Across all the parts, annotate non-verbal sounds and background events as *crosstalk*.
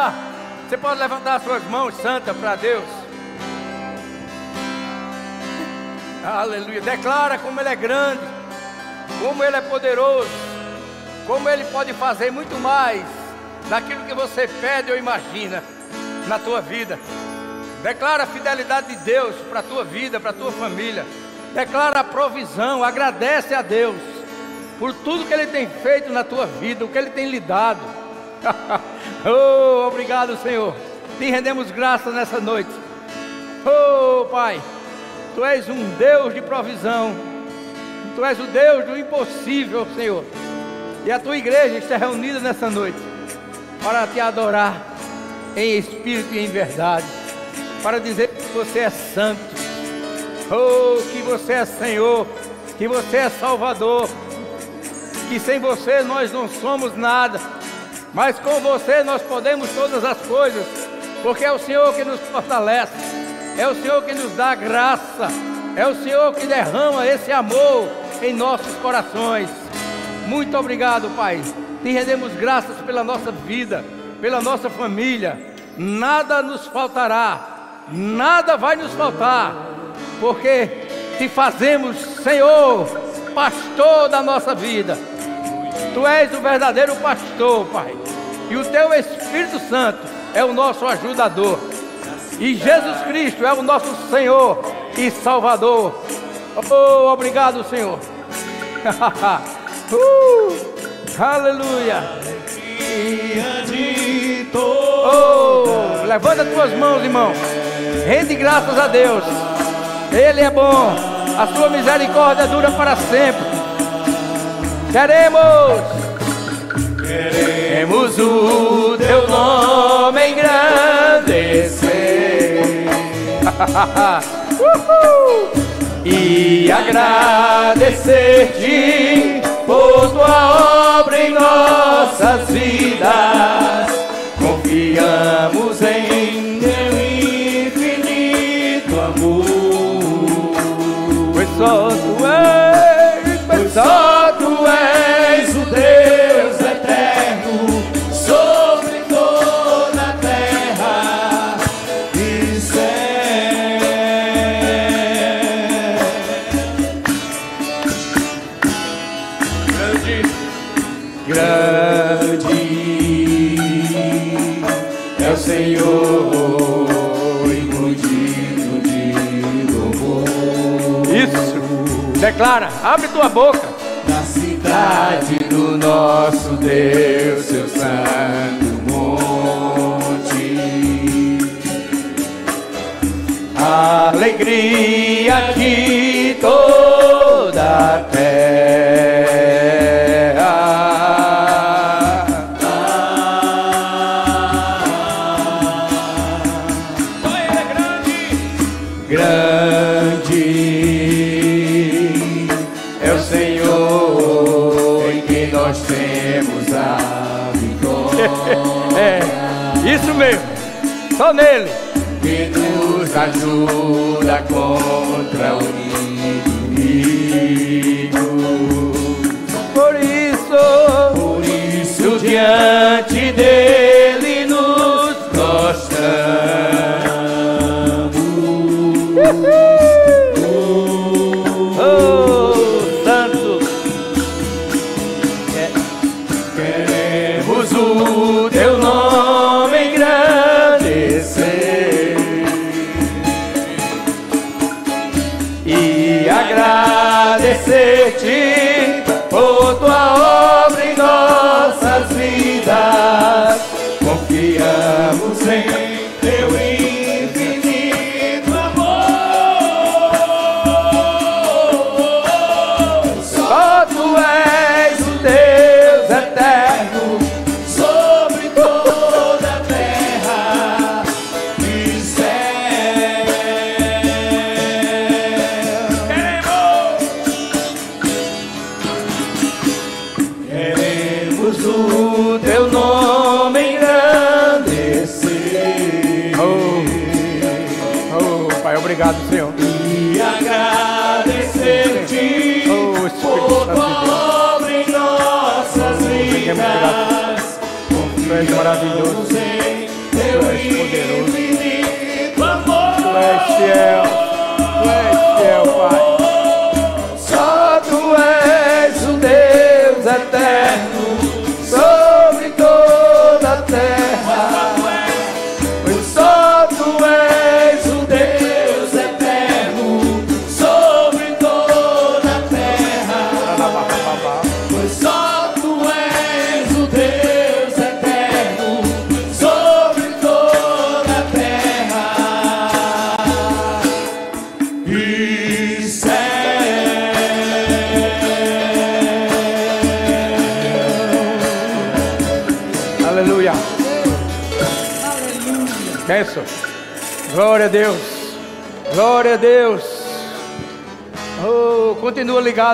Aleluia! Você pode levantar suas mãos santas para Deus. Aleluia. Declara como Ele é grande, como Ele é poderoso, como Ele pode fazer muito mais daquilo que você pede ou imagina na tua vida. Declara a fidelidade de Deus para a tua vida, para a tua família. Declara a provisão, agradece a Deus por tudo que Ele tem feito na tua vida, o que Ele tem lhe dado. *laughs* oh, obrigado, Senhor. Te rendemos graças nessa noite. Oh, Pai. Tu és um Deus de provisão. Tu és o Deus do impossível, Senhor. E a tua igreja está reunida nessa noite para te adorar em espírito e em verdade. Para dizer que você é santo. Oh, que você é Senhor. Que você é Salvador. Que sem você nós não somos nada. Mas com você nós podemos todas as coisas. Porque é o Senhor que nos fortalece. É o Senhor que nos dá graça. É o Senhor que derrama esse amor em nossos corações. Muito obrigado, Pai. Te rendemos graças pela nossa vida, pela nossa família. Nada nos faltará, nada vai nos faltar, porque te fazemos, Senhor, pastor da nossa vida. Tu és o verdadeiro pastor, Pai. E o teu Espírito Santo é o nosso ajudador. E Jesus Cristo é o nosso Senhor e Salvador. Oh, obrigado, Senhor. *laughs* uh, aleluia. Oh, levanta tuas mãos, irmão. Rende graças a Deus. Ele é bom. A sua misericórdia dura para sempre. Queremos. Queremos o teu nome engrandecer *laughs* e agradecer-te por tua obra em nossas vidas. Tua boca. Na cidade do nosso Deus, seu santo monte. Alegria de toda a terra. Nos ajuda contra o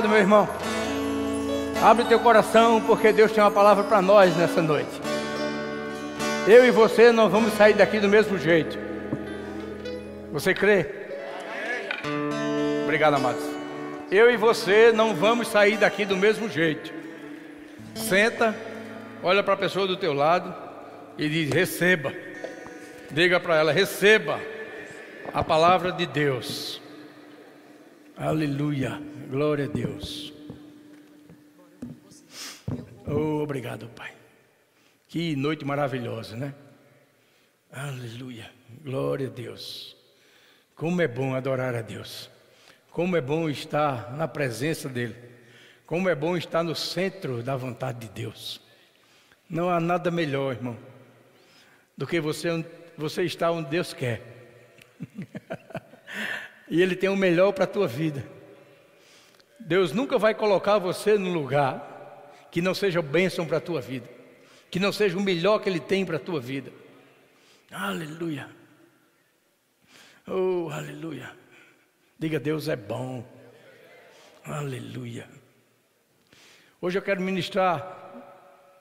meu irmão. Abre teu coração, porque Deus tem uma palavra para nós nessa noite. Eu e você não vamos sair daqui do mesmo jeito. Você crê? Obrigado, amados. Eu e você não vamos sair daqui do mesmo jeito. Senta, olha para a pessoa do teu lado e diz: receba. Diga para ela: receba a palavra de Deus. Aleluia. Glória a Deus. Oh, obrigado, Pai. Que noite maravilhosa, né? Aleluia. Glória a Deus. Como é bom adorar a Deus. Como é bom estar na presença dEle. Como é bom estar no centro da vontade de Deus. Não há nada melhor, irmão, do que você, você estar onde Deus quer. *laughs* e Ele tem o melhor para a tua vida. Deus nunca vai colocar você num lugar que não seja bênção para a tua vida, que não seja o melhor que Ele tem para a tua vida. Aleluia. Oh, aleluia. Diga, Deus é bom. Aleluia. Hoje eu quero ministrar.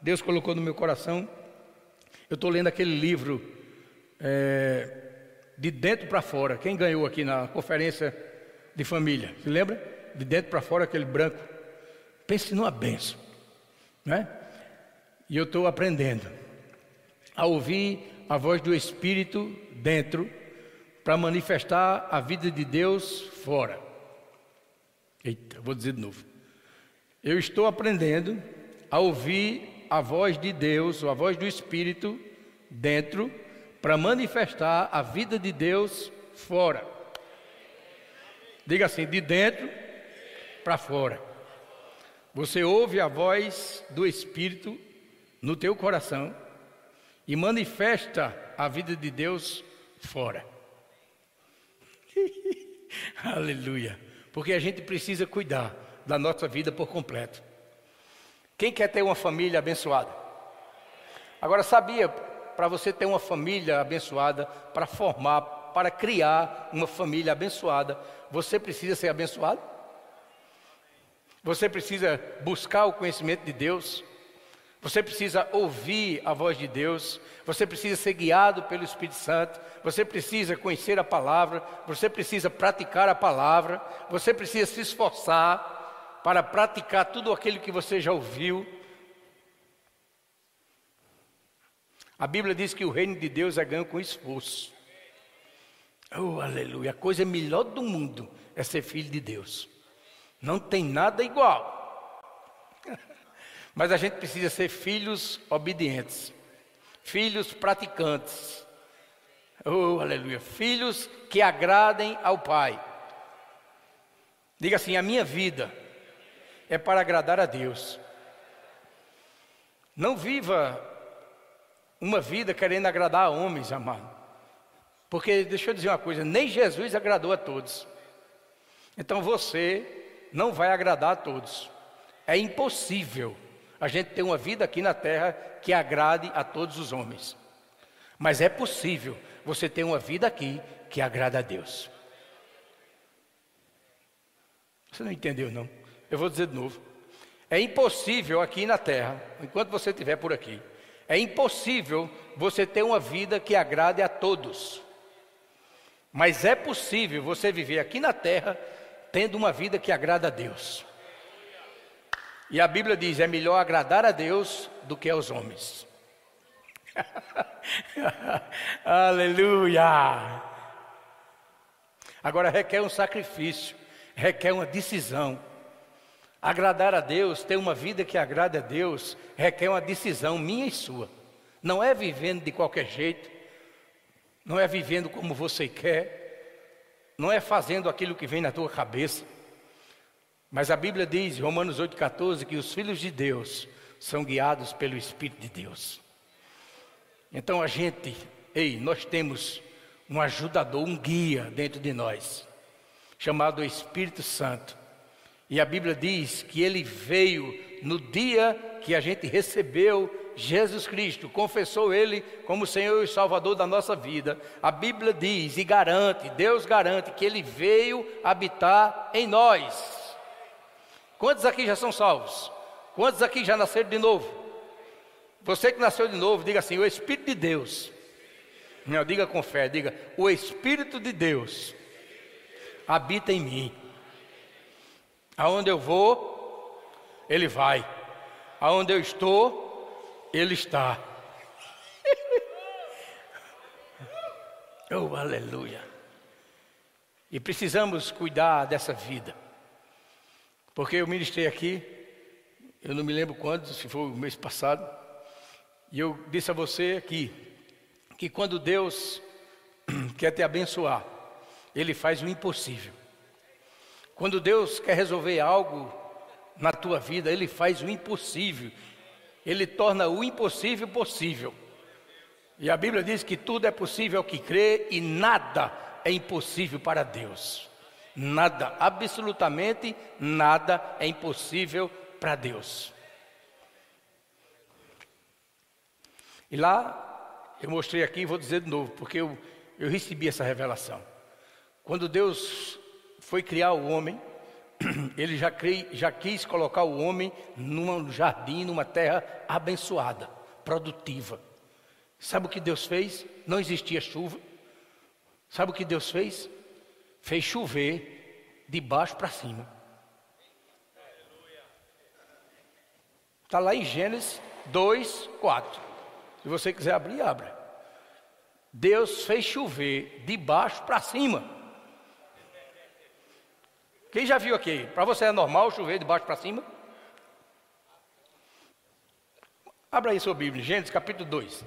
Deus colocou no meu coração. Eu estou lendo aquele livro é, de dentro para fora. Quem ganhou aqui na conferência de família? Se lembra? De dentro para fora, aquele branco. Pense numa benção, né? E eu estou aprendendo a ouvir a voz do Espírito dentro para manifestar a vida de Deus fora. Eita, vou dizer de novo. Eu estou aprendendo a ouvir a voz de Deus, ou a voz do Espírito dentro, para manifestar a vida de Deus fora. Diga assim, de dentro para fora. Você ouve a voz do Espírito no teu coração e manifesta a vida de Deus fora. *laughs* Aleluia. Porque a gente precisa cuidar da nossa vida por completo. Quem quer ter uma família abençoada? Agora, sabia, para você ter uma família abençoada, para formar, para criar uma família abençoada, você precisa ser abençoado? Você precisa buscar o conhecimento de Deus? Você precisa ouvir a voz de Deus, você precisa ser guiado pelo Espírito Santo, você precisa conhecer a palavra, você precisa praticar a palavra, você precisa se esforçar para praticar tudo aquilo que você já ouviu. A Bíblia diz que o reino de Deus é ganho com esforço. Oh, aleluia! A coisa melhor do mundo é ser filho de Deus. Não tem nada igual. *laughs* Mas a gente precisa ser filhos obedientes, filhos praticantes. Oh, aleluia. Filhos que agradem ao Pai. Diga assim: a minha vida é para agradar a Deus. Não viva uma vida querendo agradar a homens, amado. Porque, deixa eu dizer uma coisa: nem Jesus agradou a todos. Então você não vai agradar a todos. É impossível a gente ter uma vida aqui na terra que agrade a todos os homens. Mas é possível você ter uma vida aqui que agrada a Deus. Você não entendeu, não? Eu vou dizer de novo. É impossível aqui na terra, enquanto você estiver por aqui, é impossível você ter uma vida que agrade a todos. Mas é possível você viver aqui na terra tendo uma vida que agrada a Deus. E a Bíblia diz: é melhor agradar a Deus do que aos homens. *laughs* Aleluia! Agora requer um sacrifício, requer uma decisão. Agradar a Deus, ter uma vida que agrada a Deus, requer uma decisão minha e sua. Não é vivendo de qualquer jeito, não é vivendo como você quer, não é fazendo aquilo que vem na tua cabeça. Mas a Bíblia diz, Romanos 8,14, que os filhos de Deus são guiados pelo Espírito de Deus. Então a gente, ei, nós temos um ajudador, um guia dentro de nós, chamado Espírito Santo. E a Bíblia diz que ele veio no dia que a gente recebeu Jesus Cristo, confessou Ele como Senhor e Salvador da nossa vida, a Bíblia diz e garante, Deus garante que Ele veio habitar em nós. Quantos aqui já são salvos? Quantos aqui já nasceram de novo? Você que nasceu de novo, diga assim: o Espírito de Deus. Não, diga com fé, diga: o Espírito de Deus habita em mim. Aonde eu vou, Ele vai. Aonde eu estou, Ele está. *laughs* oh, aleluia. E precisamos cuidar dessa vida. Porque eu ministrei aqui, eu não me lembro quando, se foi o mês passado, e eu disse a você aqui, que quando Deus *clears throat* quer te abençoar, Ele faz o impossível. Quando Deus quer resolver algo na tua vida, Ele faz o impossível. Ele torna o impossível possível. E a Bíblia diz que tudo é possível ao que crê e nada é impossível para Deus. Nada, absolutamente nada é impossível para Deus. E lá, eu mostrei aqui e vou dizer de novo, porque eu, eu recebi essa revelação. Quando Deus foi criar o homem, *clears throat* ele já, já quis colocar o homem num jardim, numa terra abençoada, produtiva. Sabe o que Deus fez? Não existia chuva. Sabe o que Deus fez? Fez chover de baixo para cima. Está lá em Gênesis 2, 4. Se você quiser abrir, abra. Deus fez chover de baixo para cima. Quem já viu aqui? Para você é normal chover de baixo para cima? Abra aí sua Bíblia, Gênesis capítulo 2.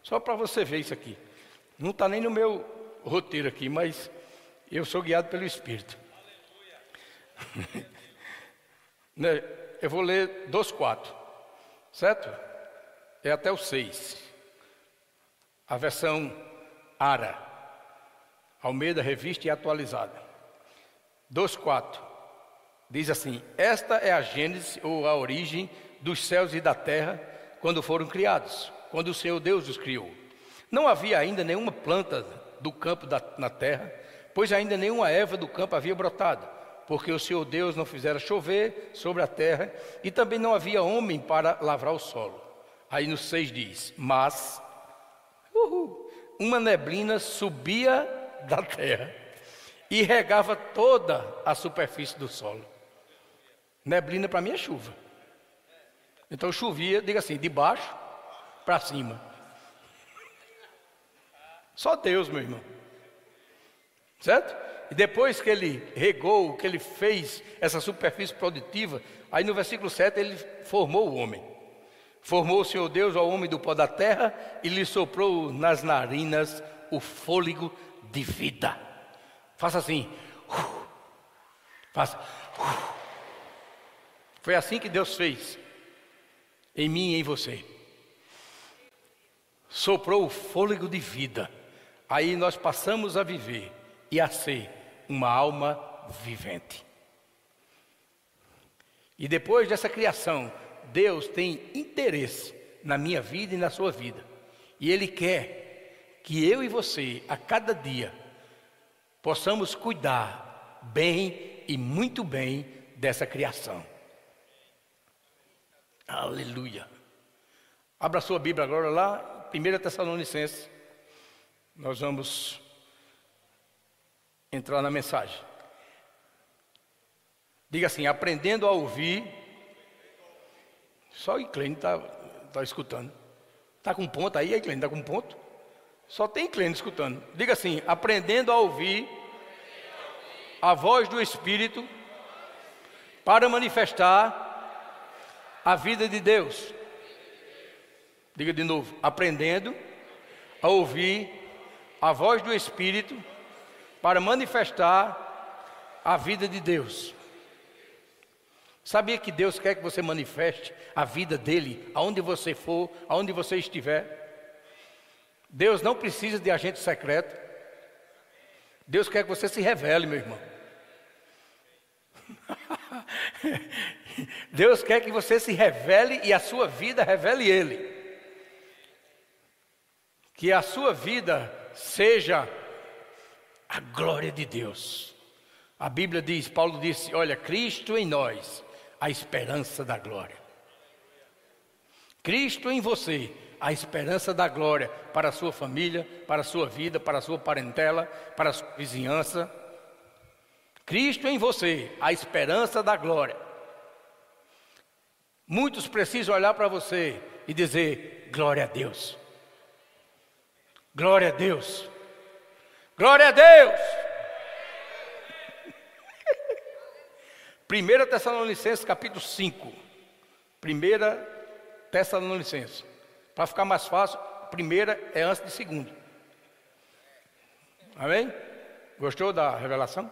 Só para você ver isso aqui. Não está nem no meu roteiro aqui, mas eu sou guiado pelo Espírito. *laughs* Né, eu vou ler dos quatro, certo? É até o seis. A versão Ara, Almeida Revista e Atualizada. 2,4 diz assim: Esta é a gênese ou a origem dos céus e da terra quando foram criados, quando o Senhor Deus os criou. Não havia ainda nenhuma planta do campo da, na terra, pois ainda nenhuma erva do campo havia brotado, porque o Senhor Deus não fizera chover sobre a terra, e também não havia homem para lavrar o solo. Aí no 6 diz: Mas uhul, uma neblina subia da terra e regava toda a superfície do solo. Neblina para mim é chuva. Então chovia, diga assim, de baixo para cima. Só Deus, meu irmão. Certo? E depois que ele regou, que ele fez essa superfície produtiva, aí no versículo 7 ele formou o homem. Formou o Senhor Deus ao homem do pó da terra e lhe soprou nas narinas o fôlego de vida. Faça assim. Faça. Foi assim que Deus fez em mim e em você. Soprou o fôlego de vida. Aí nós passamos a viver e a ser uma alma vivente. E depois dessa criação, Deus tem interesse na minha vida e na sua vida. E Ele quer que eu e você, a cada dia, possamos cuidar bem e muito bem dessa criação. Aleluia. Abra sua Bíblia agora lá, 1 Tessalonicenses. Nós vamos entrar na mensagem. Diga assim: aprendendo a ouvir. Só o Iclene está tá escutando. Está com ponto aí, Iclene? Está com ponto? Só tem cliente escutando. Diga assim: aprendendo a ouvir a voz do Espírito para manifestar a vida de Deus. Diga de novo: aprendendo a ouvir a voz do Espírito para manifestar a vida de Deus. Sabia que Deus quer que você manifeste a vida dele aonde você for, aonde você estiver? Deus não precisa de agente secreto. Deus quer que você se revele, meu irmão. *laughs* Deus quer que você se revele e a sua vida revele Ele. que a sua vida seja a glória de Deus. A Bíblia diz, Paulo disse: Olha, Cristo em nós, a esperança da glória. Cristo em você, a esperança da glória para a sua família, para a sua vida, para a sua parentela, para a sua vizinhança. Cristo em você, a esperança da glória. Muitos precisam olhar para você e dizer: glória a Deus. Glória a Deus. Glória a Deus. *laughs* 1 Tessalonicenses capítulo 5. 1 Tessalonicenses. Para ficar mais fácil, primeira é antes de segunda. Amém? Gostou da revelação?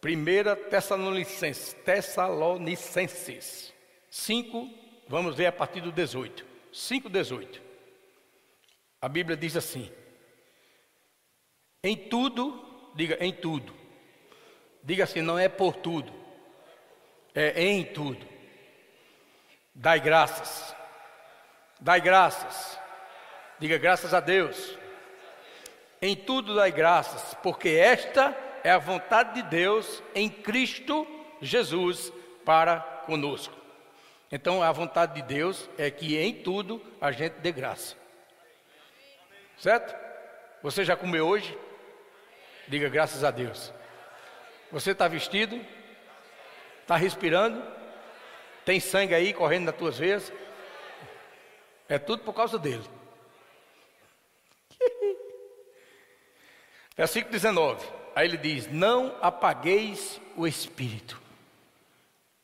Primeira Tessalonicenses, Tessalonicenses 5, vamos ver a partir do 18. 5, 18. A Bíblia diz assim: Em tudo, diga em tudo. Diga assim, não é por tudo. É em tudo. Dai graças Dai graças. Diga graças a Deus. Em tudo dai graças, porque esta é a vontade de Deus em Cristo Jesus para conosco. Então a vontade de Deus é que em tudo a gente dê graça. Certo? Você já comeu hoje? Diga graças a Deus. Você está vestido? Está respirando? Tem sangue aí correndo nas tuas veias? É tudo por causa dele. *laughs* Versículo 19. Aí ele diz: Não apagueis o espírito.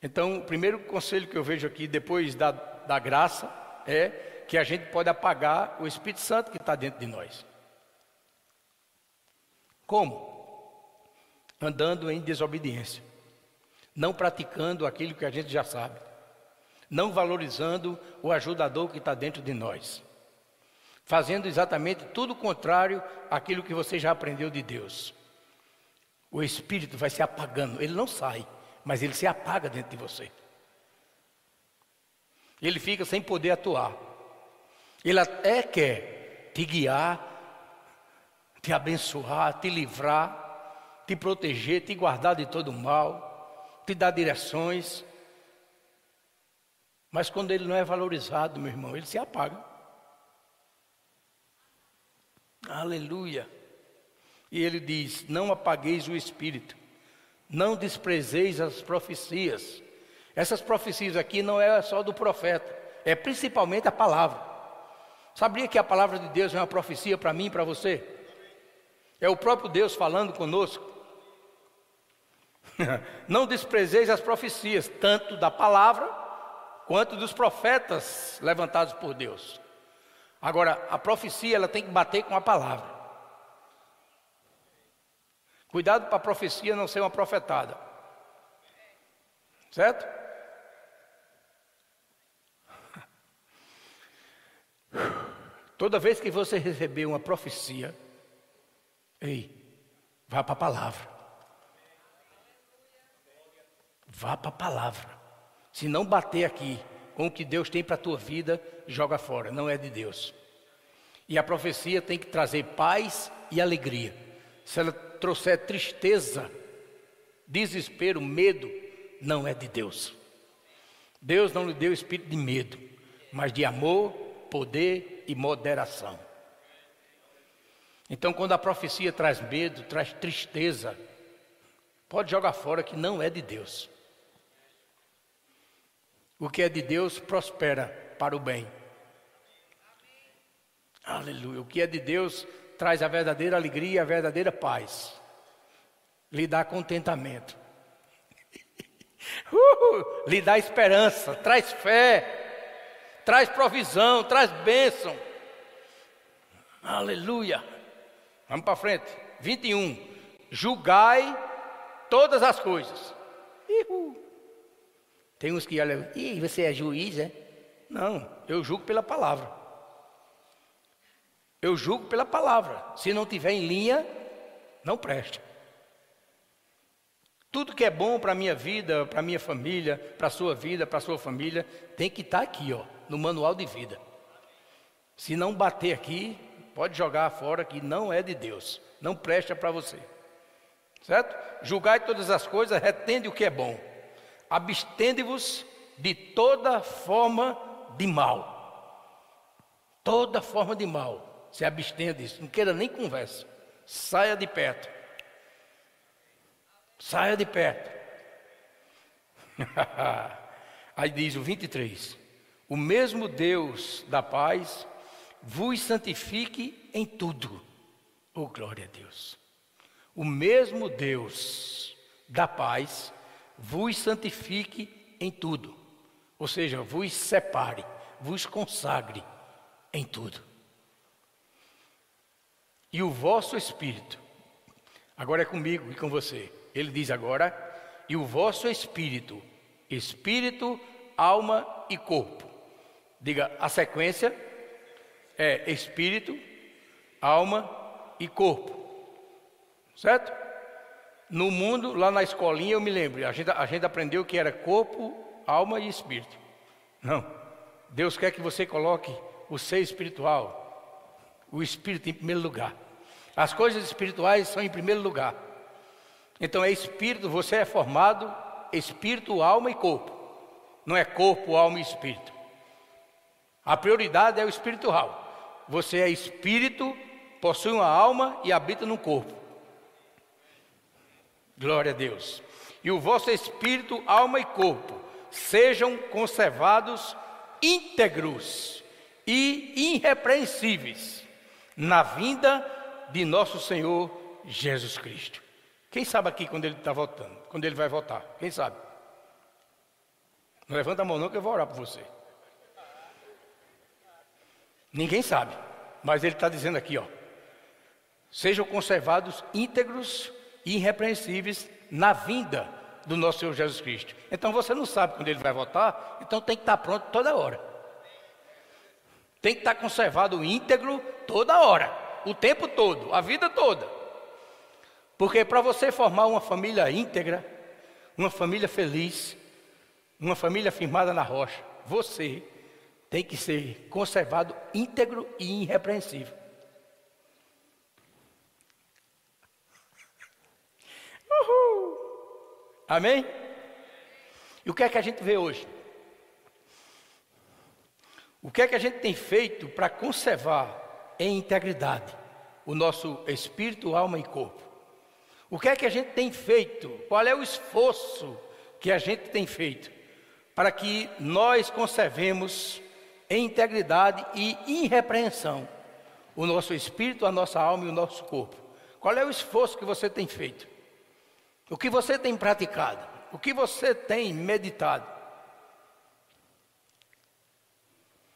Então, o primeiro conselho que eu vejo aqui, depois da, da graça, é que a gente pode apagar o Espírito Santo que está dentro de nós. Como? Andando em desobediência, não praticando aquilo que a gente já sabe não valorizando o ajudador que está dentro de nós, fazendo exatamente tudo o contrário àquilo que você já aprendeu de Deus. O espírito vai se apagando, ele não sai, mas ele se apaga dentro de você. Ele fica sem poder atuar. Ele até quer te guiar, te abençoar, te livrar, te proteger, te guardar de todo mal, te dar direções, mas quando ele não é valorizado, meu irmão, ele se apaga. Aleluia. E ele diz: Não apagueis o espírito, não desprezeis as profecias. Essas profecias aqui não é só do profeta, é principalmente a palavra. Sabia que a palavra de Deus é uma profecia para mim e para você? É o próprio Deus falando conosco. *laughs* não desprezeis as profecias, tanto da palavra quanto dos profetas levantados por Deus. Agora, a profecia ela tem que bater com a palavra. Cuidado para a profecia não ser uma profetada. Certo? *laughs* Toda vez que você receber uma profecia, ei, vá para a palavra. Vá para a palavra. Se não bater aqui com o que Deus tem para a tua vida, joga fora, não é de Deus. E a profecia tem que trazer paz e alegria. Se ela trouxer tristeza, desespero, medo, não é de Deus. Deus não lhe deu espírito de medo, mas de amor, poder e moderação. Então, quando a profecia traz medo, traz tristeza, pode jogar fora que não é de Deus. O que é de Deus prospera para o bem. Aleluia. O que é de Deus traz a verdadeira alegria, a verdadeira paz. Lhe dá contentamento. *laughs* Lhe dá esperança, traz fé, traz provisão, traz bênção. Aleluia. Vamos para frente. 21. Julgai todas as coisas. Uhul. Tem uns que olham, e você é juiz, é? Não, eu julgo pela palavra. Eu julgo pela palavra. Se não tiver em linha, não presta. Tudo que é bom para a minha vida, para a minha família, para a sua vida, para a sua família, tem que estar tá aqui, ó, no manual de vida. Se não bater aqui, pode jogar fora que não é de Deus, não presta para você. Certo? Julgai todas as coisas, retende o que é bom. Abstende-vos de toda forma de mal. Toda forma de mal. Se abstenha disso. Não queira nem conversa. Saia de perto. Saia de perto. *laughs* Aí diz o 23: O mesmo Deus da paz vos santifique em tudo. Oh, glória a Deus. O mesmo Deus da paz vos santifique em tudo. Ou seja, vos separe, vos consagre em tudo. E o vosso espírito, agora é comigo e com você. Ele diz agora: e o vosso espírito, espírito, alma e corpo. Diga a sequência é espírito, alma e corpo. Certo? No mundo, lá na escolinha, eu me lembro, a gente, a gente aprendeu que era corpo, alma e espírito. Não. Deus quer que você coloque o ser espiritual, o espírito em primeiro lugar. As coisas espirituais são em primeiro lugar. Então é espírito, você é formado espírito, alma e corpo. Não é corpo, alma e espírito. A prioridade é o espiritual. Você é espírito, possui uma alma e habita no corpo. Glória a Deus. E o vosso espírito, alma e corpo sejam conservados íntegros e irrepreensíveis na vinda de nosso Senhor Jesus Cristo. Quem sabe aqui quando ele está voltando? Quando ele vai voltar? Quem sabe? Não levanta a mão não que eu vou orar por você. Ninguém sabe, mas ele está dizendo aqui, ó. Sejam conservados íntegros e irrepreensíveis na vinda do nosso Senhor Jesus Cristo. Então você não sabe quando ele vai voltar, então tem que estar pronto toda hora. Tem que estar conservado íntegro toda hora, o tempo todo, a vida toda. Porque para você formar uma família íntegra, uma família feliz, uma família firmada na rocha, você tem que ser conservado íntegro e irrepreensível. Uhul. Amém? E o que é que a gente vê hoje? O que é que a gente tem feito para conservar em integridade o nosso espírito, alma e corpo? O que é que a gente tem feito? Qual é o esforço que a gente tem feito para que nós conservemos em integridade e irrepreensão o nosso espírito, a nossa alma e o nosso corpo. Qual é o esforço que você tem feito? O que você tem praticado? O que você tem meditado?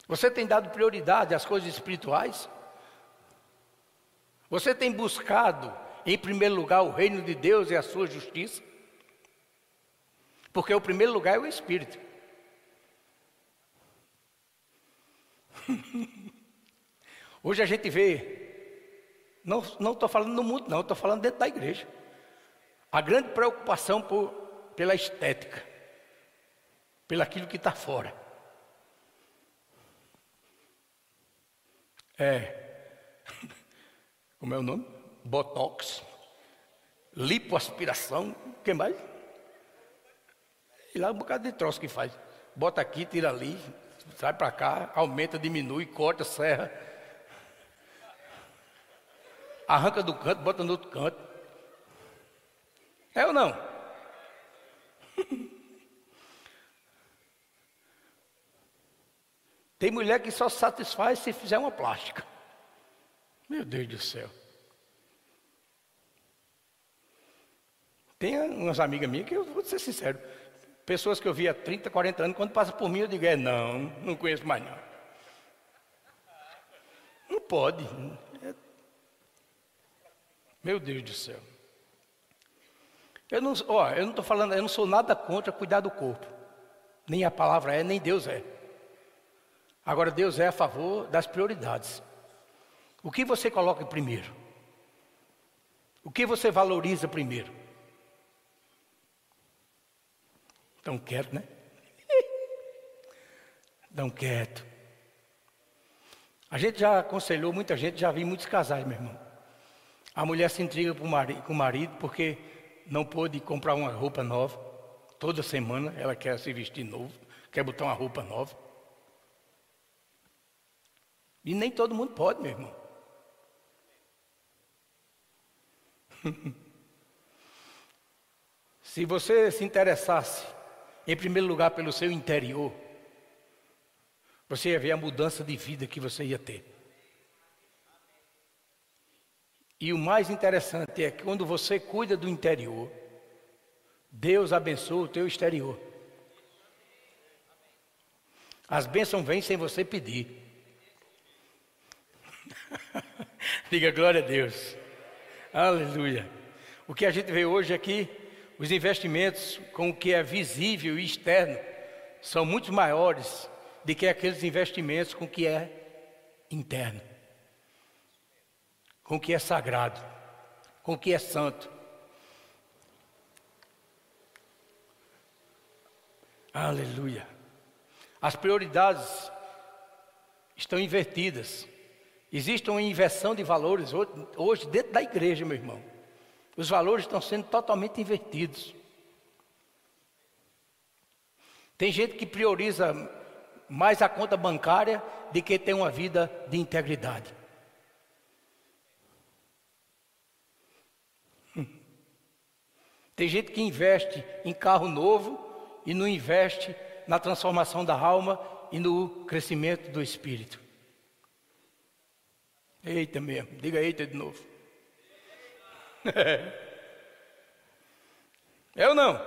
Você tem dado prioridade às coisas espirituais? Você tem buscado, em primeiro lugar, o reino de Deus e a sua justiça? Porque o primeiro lugar é o espírito. *laughs* Hoje a gente vê, não estou falando no mundo, não, estou falando dentro da igreja. A grande preocupação por, pela estética, pelaquilo que está fora. É, *laughs* como é o nome? Botox, lipoaspiração, o que mais? E lá um bocado de troço que faz. Bota aqui, tira ali, sai para cá, aumenta, diminui, corta, serra. Arranca do canto, bota no outro canto. É ou não? *laughs* Tem mulher que só satisfaz se fizer uma plástica. Meu Deus do céu. Tem umas amigas minhas que eu vou ser sincero. Pessoas que eu vi há 30, 40 anos, quando passa por mim, eu digo, é não, não conheço mais não. Não pode. É... Meu Deus do céu. Eu não, ó, eu não estou falando, eu não sou nada contra cuidar do corpo. Nem a palavra é, nem Deus é. Agora Deus é a favor das prioridades. O que você coloca primeiro? O que você valoriza primeiro? Tão quieto, né? *laughs* Tão quieto. A gente já aconselhou muita gente, já vi muitos casais, meu irmão. A mulher se intriga com o marido porque não pôde comprar uma roupa nova. Toda semana ela quer se vestir novo, quer botar uma roupa nova. E nem todo mundo pode, meu irmão. *laughs* se você se interessasse, em primeiro lugar, pelo seu interior, você ia ver a mudança de vida que você ia ter. E o mais interessante é que quando você cuida do interior, Deus abençoa o teu exterior. As bênçãos vêm sem você pedir. *laughs* Diga glória a Deus. Aleluia. O que a gente vê hoje aqui, os investimentos com o que é visível e externo são muito maiores do que aqueles investimentos com o que é interno, com o que é sagrado, com o que é santo. Aleluia. As prioridades estão invertidas. Existe uma inversão de valores hoje dentro da igreja, meu irmão. Os valores estão sendo totalmente invertidos. Tem gente que prioriza mais a conta bancária do que ter uma vida de integridade. Tem gente que investe em carro novo e não investe na transformação da alma e no crescimento do espírito. Eita mesmo, diga eita de novo. *laughs* ou não?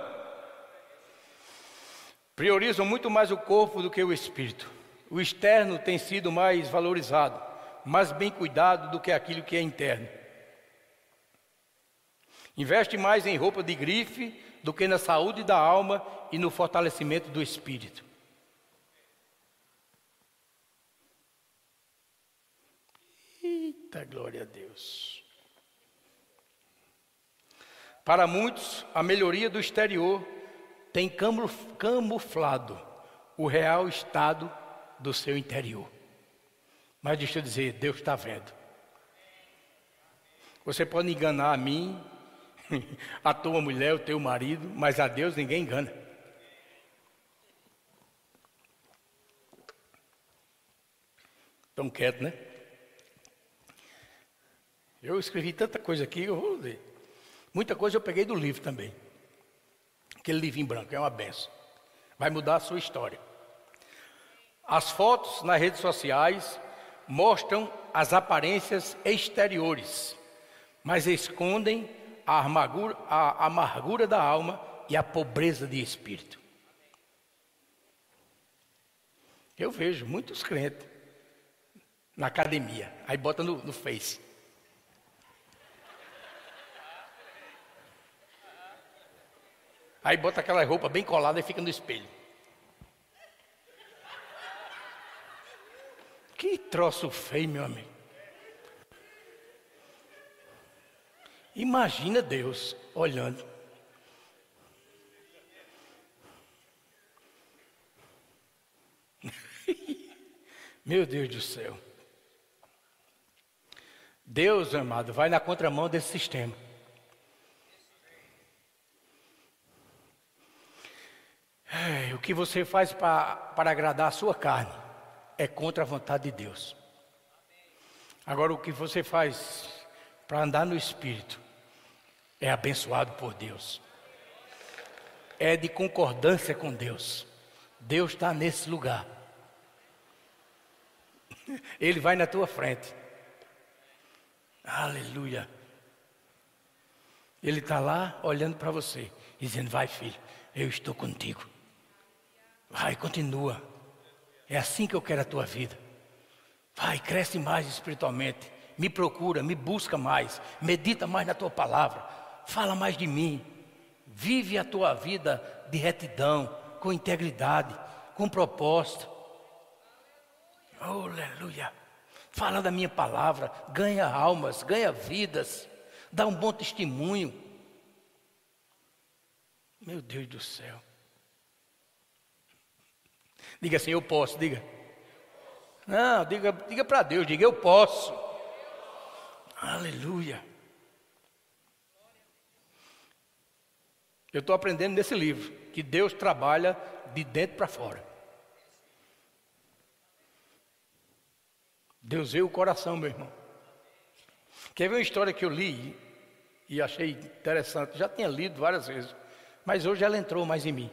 Priorizam muito mais o corpo do que o espírito. O externo tem sido mais valorizado, mais bem cuidado do que aquilo que é interno. Investe mais em roupa de grife do que na saúde da alma e no fortalecimento do espírito. Eita glória a Deus. Para muitos, a melhoria do exterior tem camuflado o real estado do seu interior. Mas deixa eu dizer, Deus está vendo. Você pode enganar a mim, *laughs* a tua mulher, o teu marido, mas a Deus ninguém engana. Estão quietos, né? Eu escrevi tanta coisa aqui, eu vou ler. Muita coisa eu peguei do livro também. Aquele livrinho branco, é uma benção. Vai mudar a sua história. As fotos nas redes sociais mostram as aparências exteriores, mas escondem a amargura, a amargura da alma e a pobreza de espírito. Eu vejo muitos crentes na academia, aí bota no, no Face. Aí bota aquela roupa bem colada e fica no espelho. Que troço feio, meu amigo. Imagina Deus olhando. *laughs* meu Deus do céu. Deus, amado, vai na contramão desse sistema. o que você faz para, para agradar a sua carne é contra a vontade de Deus. Agora, o que você faz para andar no Espírito é abençoado por Deus, é de concordância com Deus. Deus está nesse lugar, *laughs* Ele vai na tua frente. Aleluia. Ele está lá olhando para você, dizendo: Vai, filho, eu estou contigo. Vai, continua. É assim que eu quero a tua vida. Vai, cresce mais espiritualmente. Me procura, me busca mais. Medita mais na tua palavra. Fala mais de mim. Vive a tua vida de retidão, com integridade, com propósito. Oh, aleluia. Fala da minha palavra. Ganha almas, ganha vidas. Dá um bom testemunho. Meu Deus do céu. Diga assim: Eu posso, diga. Não, diga, diga para Deus, diga eu posso. Aleluia. Eu estou aprendendo nesse livro que Deus trabalha de dentro para fora. Deus vê o coração, meu irmão. Quer ver uma história que eu li e achei interessante? Já tinha lido várias vezes, mas hoje ela entrou mais em mim.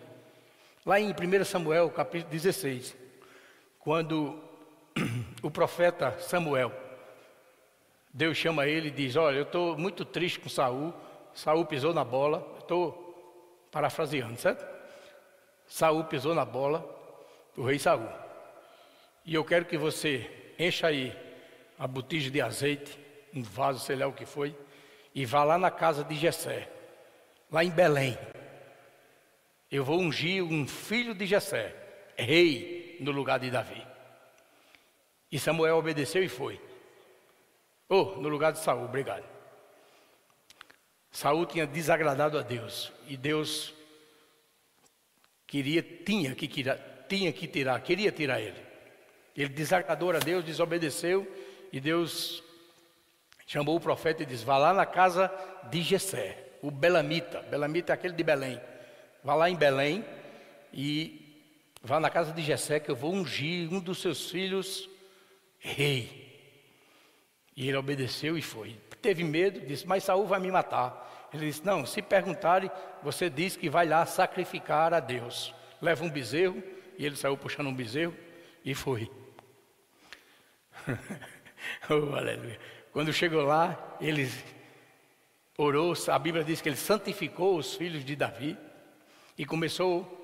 Lá em 1 Samuel, capítulo 16, quando *clears throat* o profeta Samuel, Deus chama ele e diz: Olha, eu estou muito triste com Saul. Saul pisou na bola. Estou parafraseando, certo? Saul pisou na bola do rei Saul. E eu quero que você encha aí a botija de azeite, um vaso, sei lá o que foi, e vá lá na casa de Jessé, lá em Belém. Eu vou ungir um filho de Jessé, rei no lugar de Davi. E Samuel obedeceu e foi. Oh, no lugar de Saul, obrigado. Saul tinha desagradado a Deus e Deus queria, tinha que tirar, tinha que tirar, queria tirar ele. Ele desagradou a Deus, desobedeceu e Deus chamou o profeta e disse: Vá lá na casa de Jessé, o Belamita. Belamita é aquele de Belém. Vá lá em Belém e vá na casa de Jessé que eu vou ungir um dos seus filhos rei. E ele obedeceu e foi. Teve medo, disse: Mas Saul vai me matar. Ele disse: Não, se perguntarem, você diz que vai lá sacrificar a Deus. Leva um bezerro, e ele saiu puxando um bezerro e foi. *laughs* oh, aleluia. Quando chegou lá, ele orou, a Bíblia diz que ele santificou os filhos de Davi e começou.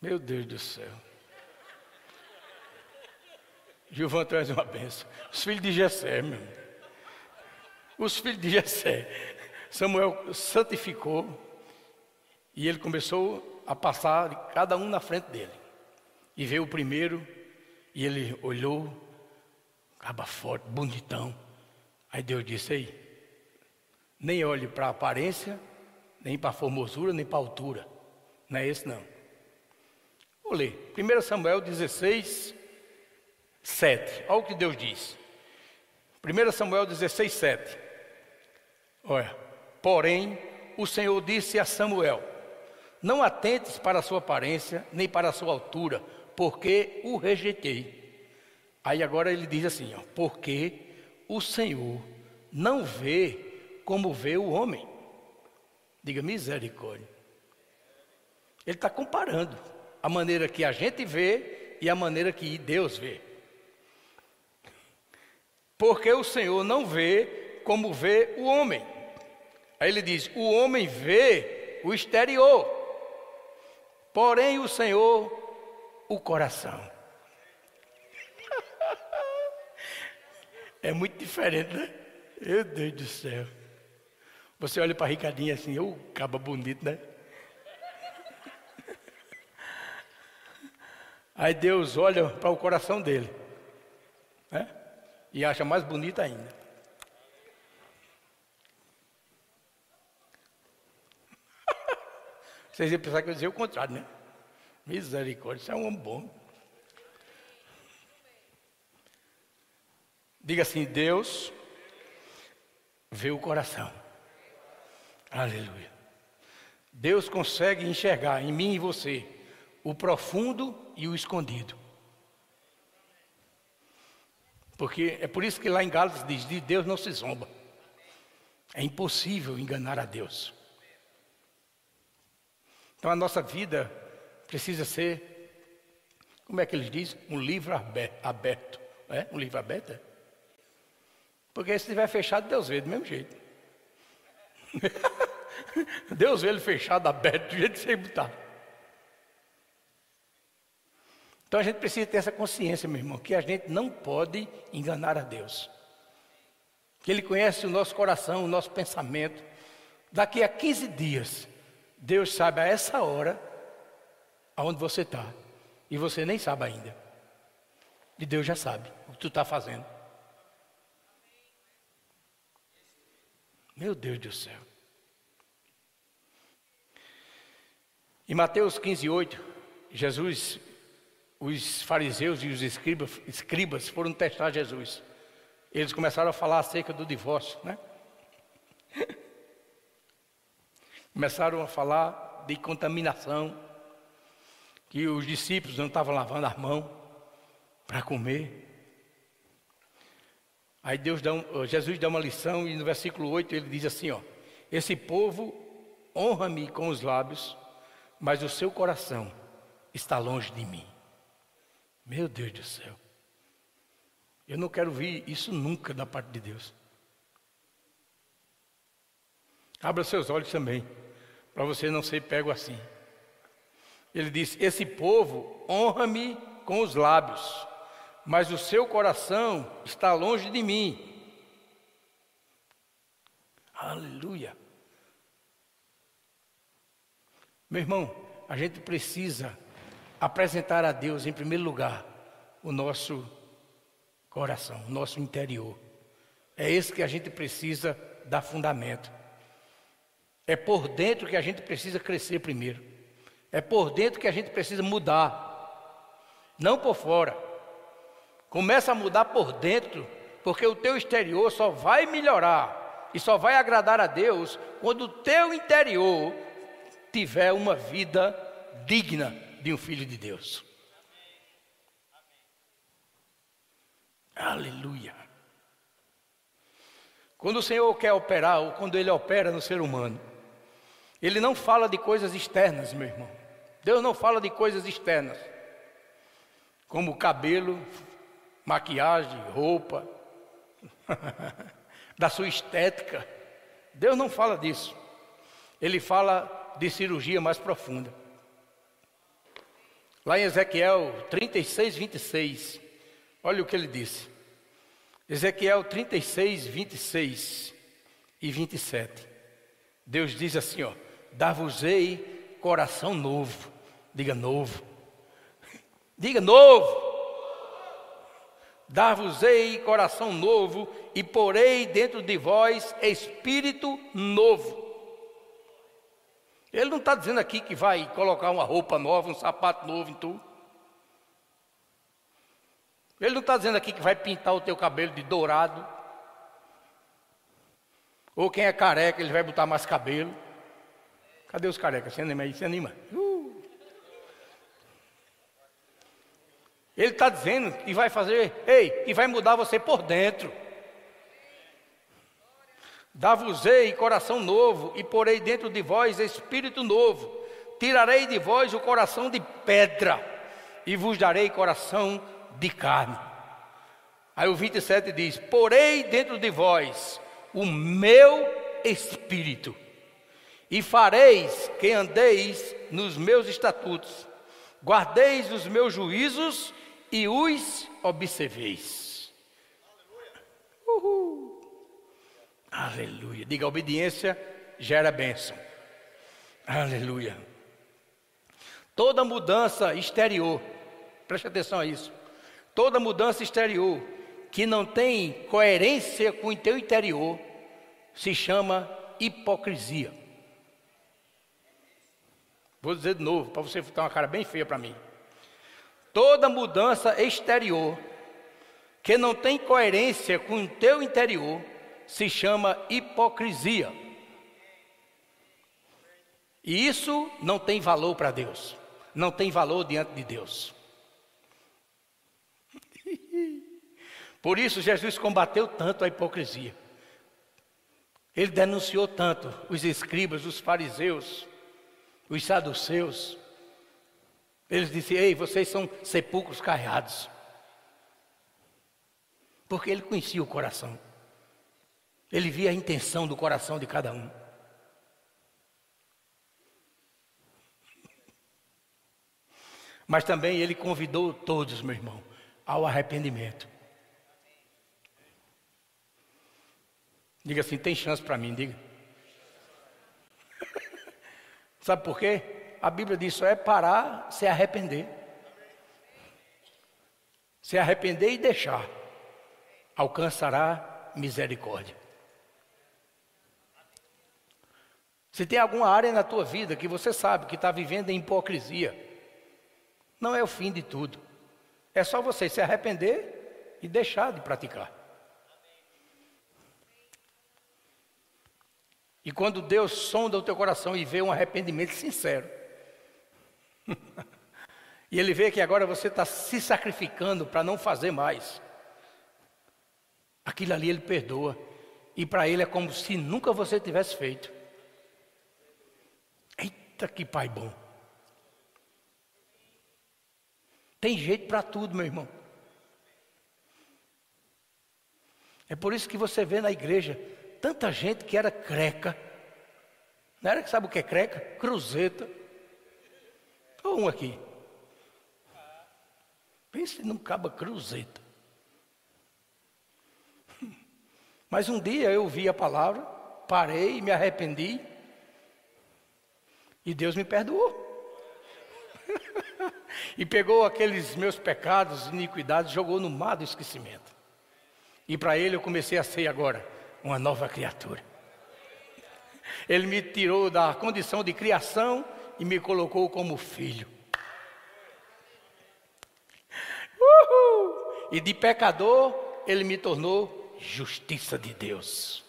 Meu Deus do céu. Gilvan traz uma benção. Os filhos de Jessé, meu. Os filhos de Jessé. Samuel santificou e ele começou a passar cada um na frente dele. E veio o primeiro e ele olhou, caba forte, bonitão. Aí Deus disse aí, nem olhe para a aparência, nem para a formosura, nem para a altura. Não é esse não. Vou ler. 1 Samuel 16, 7. Olha o que Deus diz. 1 Samuel 16, 7. Olha, porém, o Senhor disse a Samuel: Não atentes para a sua aparência, nem para a sua altura, porque o rejeitei. Aí agora ele diz assim: ó, Porque o Senhor não vê como vê o homem. Diga misericórdia. Ele está comparando a maneira que a gente vê e a maneira que Deus vê. Porque o Senhor não vê como vê o homem. Aí ele diz: o homem vê o exterior, porém o Senhor o coração. *laughs* É muito diferente, né? Meu Deus do céu. Você olha para Ricardinho assim, ô, oh, caba bonito, né? *laughs* Aí Deus olha para o coração dele. Né? e acha mais bonita ainda. Vocês iam pensar que eu ia dizer o contrário, né? Misericórdia, isso é um homem bom. Diga assim: Deus vê o coração. Aleluia. Deus consegue enxergar em mim e você o profundo e o escondido. Porque é por isso que lá em Gálatas diz: de Deus não se zomba. É impossível enganar a Deus. Então a nossa vida precisa ser, como é que eles dizem? Um livro aberto. É? Um livro aberto? É? Porque se estiver fechado, Deus vê do mesmo jeito. *laughs* Deus vê ele fechado, aberto, do jeito que você botar. Então a gente precisa ter essa consciência, meu irmão, que a gente não pode enganar a Deus. Que Ele conhece o nosso coração, o nosso pensamento. Daqui a 15 dias, Deus sabe a essa hora aonde você está. E você nem sabe ainda. E Deus já sabe o que tu está fazendo. Meu Deus do céu. Em Mateus 15, 8, Jesus os fariseus e os escribas, escribas foram testar Jesus. Eles começaram a falar acerca do divórcio, né? Começaram a falar de contaminação, que os discípulos não estavam lavando as mãos para comer. Aí Deus dá um, Jesus dá uma lição e no versículo 8 ele diz assim, ó: Esse povo honra-me com os lábios, mas o seu coração está longe de mim. Meu Deus do céu. Eu não quero ver isso nunca da parte de Deus. Abra seus olhos também, para você não ser pego assim. Ele diz: Esse povo honra-me com os lábios, mas o seu coração está longe de mim. Aleluia. Meu irmão, a gente precisa apresentar a Deus, em primeiro lugar, o nosso coração, o nosso interior. É esse que a gente precisa dar fundamento. É por dentro que a gente precisa crescer primeiro. É por dentro que a gente precisa mudar, não por fora. Começa a mudar por dentro, porque o teu exterior só vai melhorar e só vai agradar a Deus quando o teu interior tiver uma vida digna de um filho de Deus. Aleluia. Quando o Senhor quer operar, ou quando Ele opera no ser humano, Ele não fala de coisas externas, meu irmão. Deus não fala de coisas externas, como cabelo, maquiagem, roupa, *laughs* da sua estética. Deus não fala disso. Ele fala de cirurgia mais profunda. Lá em Ezequiel 36, 26, olha o que ele disse. Ezequiel 36, 26 e 27. Deus diz assim: ó, dar-vos-ei coração novo. Diga novo. Diga novo. Dar-vos-ei coração novo e porei dentro de vós espírito novo. Ele não está dizendo aqui que vai colocar uma roupa nova, um sapato novo em tu. Ele não está dizendo aqui que vai pintar o teu cabelo de dourado. Ou quem é careca, ele vai botar mais cabelo. Cadê os carecas? Se anima aí, se anima. Uh. Ele está dizendo que vai fazer, ei, que vai mudar você por dentro. Dar-vos-ei coração novo, e porei dentro de vós espírito novo. Tirarei de vós o coração de pedra, e vos darei coração de carne. Aí o 27 diz: Porei dentro de vós o meu espírito, e fareis que andeis nos meus estatutos, guardeis os meus juízos e os observeis. Uhul. Aleluia. Diga, obediência gera bênção. Aleluia. Toda mudança exterior, preste atenção a isso. Toda mudança exterior que não tem coerência com o teu interior se chama hipocrisia. Vou dizer de novo, para você ficar uma cara bem feia para mim. Toda mudança exterior que não tem coerência com o teu interior se chama hipocrisia. E isso não tem valor para Deus, não tem valor diante de Deus. *laughs* Por isso Jesus combateu tanto a hipocrisia. Ele denunciou tanto os escribas, os fariseus, os saduceus. Eles disseram: Ei, vocês são sepulcros caiados. Porque ele conhecia o coração. Ele via a intenção do coração de cada um. *laughs* Mas também ele convidou todos, meu irmão, ao arrependimento. Diga assim: tem chance para mim, diga. Sabe por quê? A Bíblia diz só é parar, se arrepender. Se arrepender e deixar, alcançará misericórdia. Se tem alguma área na tua vida que você sabe que está vivendo em hipocrisia, não é o fim de tudo. É só você se arrepender e deixar de praticar. E quando Deus sonda o teu coração e vê um arrependimento sincero, *laughs* e Ele vê que agora você está se sacrificando para não fazer mais, aquilo ali Ele perdoa, e para Ele é como se nunca você tivesse feito. Eita, que Pai bom! Tem jeito para tudo, meu irmão. É por isso que você vê na igreja tanta gente que era creca. Não era que sabe o que é creca? Cruzeta. Ou um aqui. Pense num caba cruzeta. *laughs* Mas um dia eu vi a palavra, parei, me arrependi. E Deus me perdoou. *laughs* e pegou aqueles meus pecados, iniquidades, jogou no mar do esquecimento. E para ele eu comecei a ser agora uma nova criatura. Ele me tirou da condição de criação e me colocou como filho. Uhul! E de pecador, ele me tornou justiça de Deus.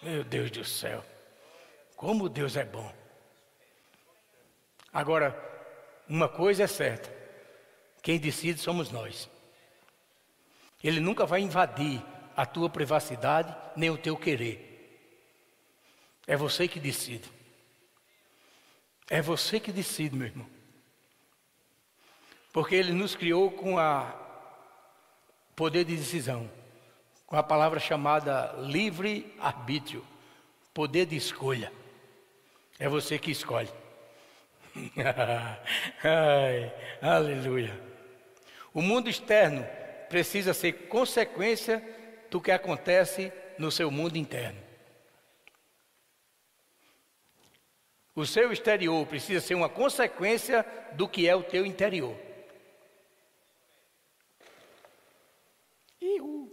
Meu Deus do céu, como Deus é bom. Agora, uma coisa é certa: quem decide somos nós. Ele nunca vai invadir a tua privacidade, nem o teu querer. É você que decide. É você que decide, meu irmão. Porque ele nos criou com a poder de decisão, com a palavra chamada livre arbítrio, poder de escolha. É você que escolhe. *laughs* Ai, aleluia. O mundo externo precisa ser consequência do que acontece no seu mundo interno. O seu exterior precisa ser uma consequência do que é o teu interior. Iu.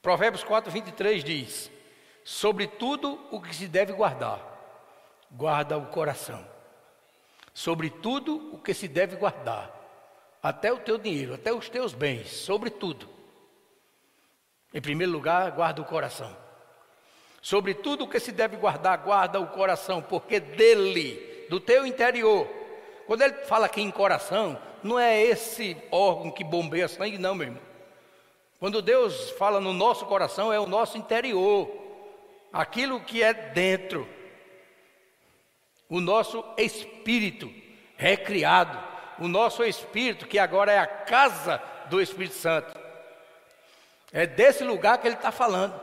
Provérbios 4, 23 diz: Sobre tudo o que se deve guardar, guarda o coração. Sobre tudo o que se deve guardar, até o teu dinheiro, até os teus bens, sobre tudo. Em primeiro lugar, guarda o coração. Sobre tudo o que se deve guardar, guarda o coração, porque dele, do teu interior. Quando ele fala aqui em coração, não é esse órgão que bombeia sangue, não, meu irmão. Quando Deus fala no nosso coração, é o nosso interior, aquilo que é dentro, o nosso espírito recriado, o nosso espírito que agora é a casa do Espírito Santo. É desse lugar que ele está falando.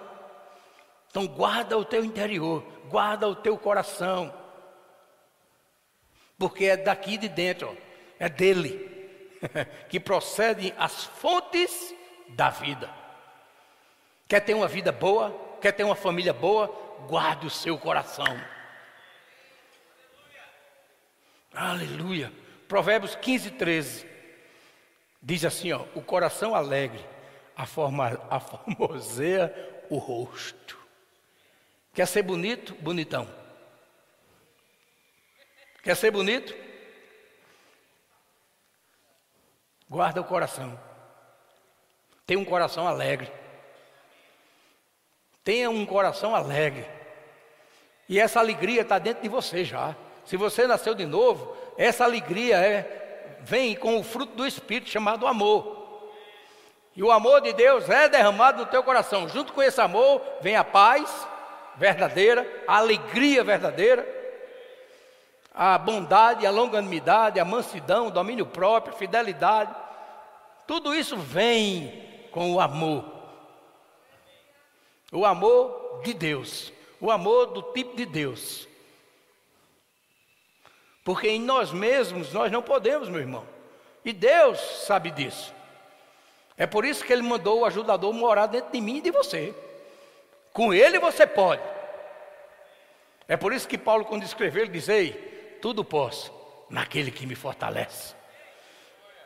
Então guarda o teu interior, guarda o teu coração. Porque é daqui de dentro, é dele, *laughs* que procedem as fontes da vida. Quer ter uma vida boa? Quer ter uma família boa? Guarde o seu coração. Aleluia. Provérbios 15, 13. Diz assim: ó, o coração alegre a, forma, a formoseia o rosto. Quer ser bonito? Bonitão. Quer ser bonito? Guarda o coração. Tenha um coração alegre. Tenha um coração alegre. E essa alegria está dentro de você já. Se você nasceu de novo, essa alegria é, vem com o fruto do Espírito chamado amor. E o amor de Deus é derramado no teu coração. Junto com esse amor vem a paz verdadeira, a alegria verdadeira, a bondade, a longanimidade, a mansidão, o domínio próprio, a fidelidade. Tudo isso vem com o amor. O amor de Deus, o amor do tipo de Deus. Porque em nós mesmos nós não podemos, meu irmão. E Deus sabe disso. É por isso que ele mandou o ajudador morar dentro de mim e de você. Com ele você pode. É por isso que Paulo, quando escreveu, ele diz: Ei, tudo posso naquele que me fortalece.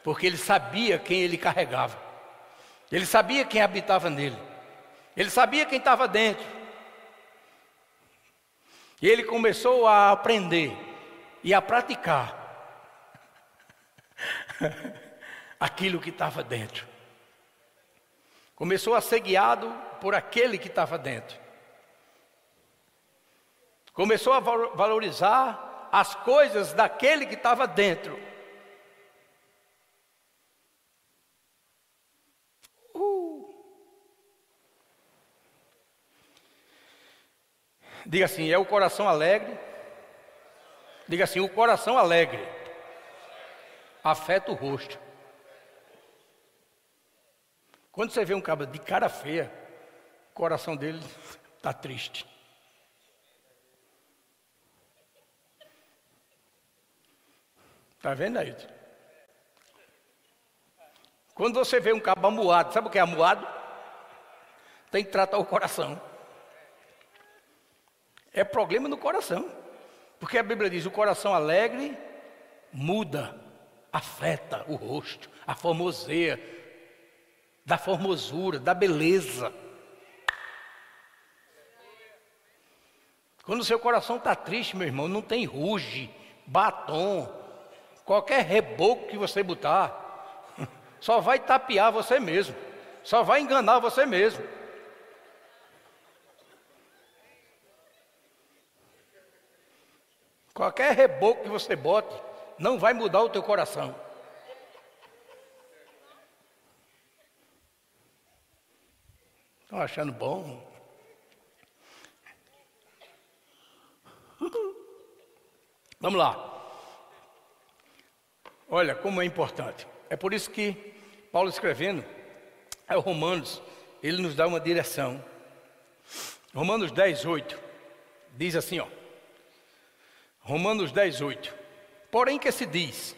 Porque ele sabia quem ele carregava, ele sabia quem habitava nele, ele sabia quem estava dentro. E ele começou a aprender e a praticar *laughs* aquilo que estava dentro. Começou a ser guiado por aquele que estava dentro. Começou a valorizar as coisas daquele que estava dentro. Diga assim: é o coração alegre. Diga assim: o coração alegre afeta o rosto. Quando você vê um cabra de cara feia, o coração dele está *laughs* triste. Está vendo aí? Quando você vê um cabo amuado, sabe o que é amuado? Tem que tratar o coração. É problema no coração. Porque a Bíblia diz: o coração alegre muda, afeta o rosto, a formoseia, da formosura, da beleza. Quando o seu coração está triste, meu irmão, não tem ruge, batom, qualquer reboco que você botar, *laughs* só vai tapear você mesmo, só vai enganar você mesmo. Qualquer reboco que você bote, não vai mudar o teu coração. Estão achando bom? *laughs* Vamos lá. Olha como é importante. É por isso que Paulo escrevendo é Romanos, ele nos dá uma direção. Romanos 10, 8, diz assim, ó. Romanos 10, 8. Porém que se diz,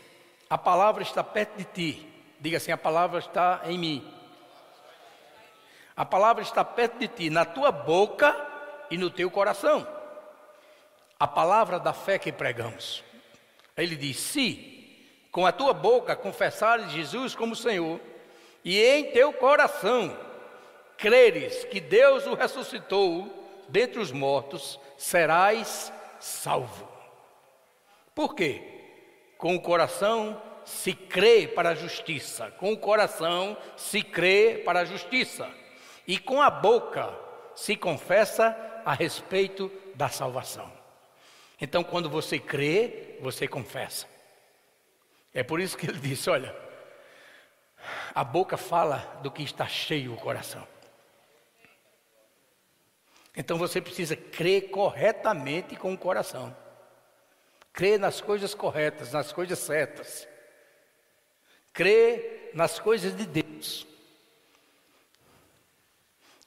a palavra está perto de ti. Diga assim, a palavra está em mim. A palavra está perto de ti, na tua boca e no teu coração. A palavra da fé que pregamos. Ele diz: se com a tua boca confessares Jesus como Senhor, e em teu coração creres que Deus o ressuscitou dentre os mortos, serás salvo. Por quê? Com o coração se crê para a justiça, com o coração se crê para a justiça, e com a boca se confessa a respeito da salvação. Então, quando você crê, você confessa. É por isso que ele disse: olha, a boca fala do que está cheio o coração. Então você precisa crer corretamente com o coração. Crer nas coisas corretas, nas coisas certas. Crer nas coisas de Deus.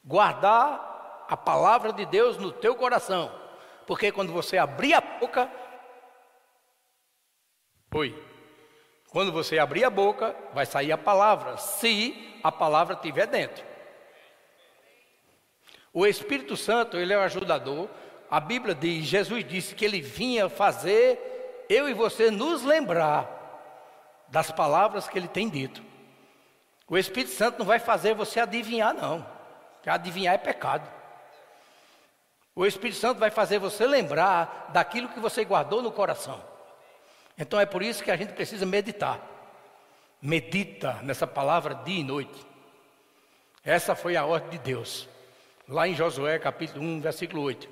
Guardar a palavra de Deus no teu coração. Porque quando você abrir a boca. Oi. Quando você abrir a boca, vai sair a palavra, se a palavra estiver dentro. O Espírito Santo, ele é o ajudador, a Bíblia diz, Jesus disse que ele vinha fazer eu e você nos lembrar das palavras que ele tem dito. O Espírito Santo não vai fazer você adivinhar, não. Que adivinhar é pecado. O Espírito Santo vai fazer você lembrar daquilo que você guardou no coração. Então é por isso que a gente precisa meditar. Medita nessa palavra dia e noite. Essa foi a ordem de Deus. Lá em Josué capítulo 1, versículo 8.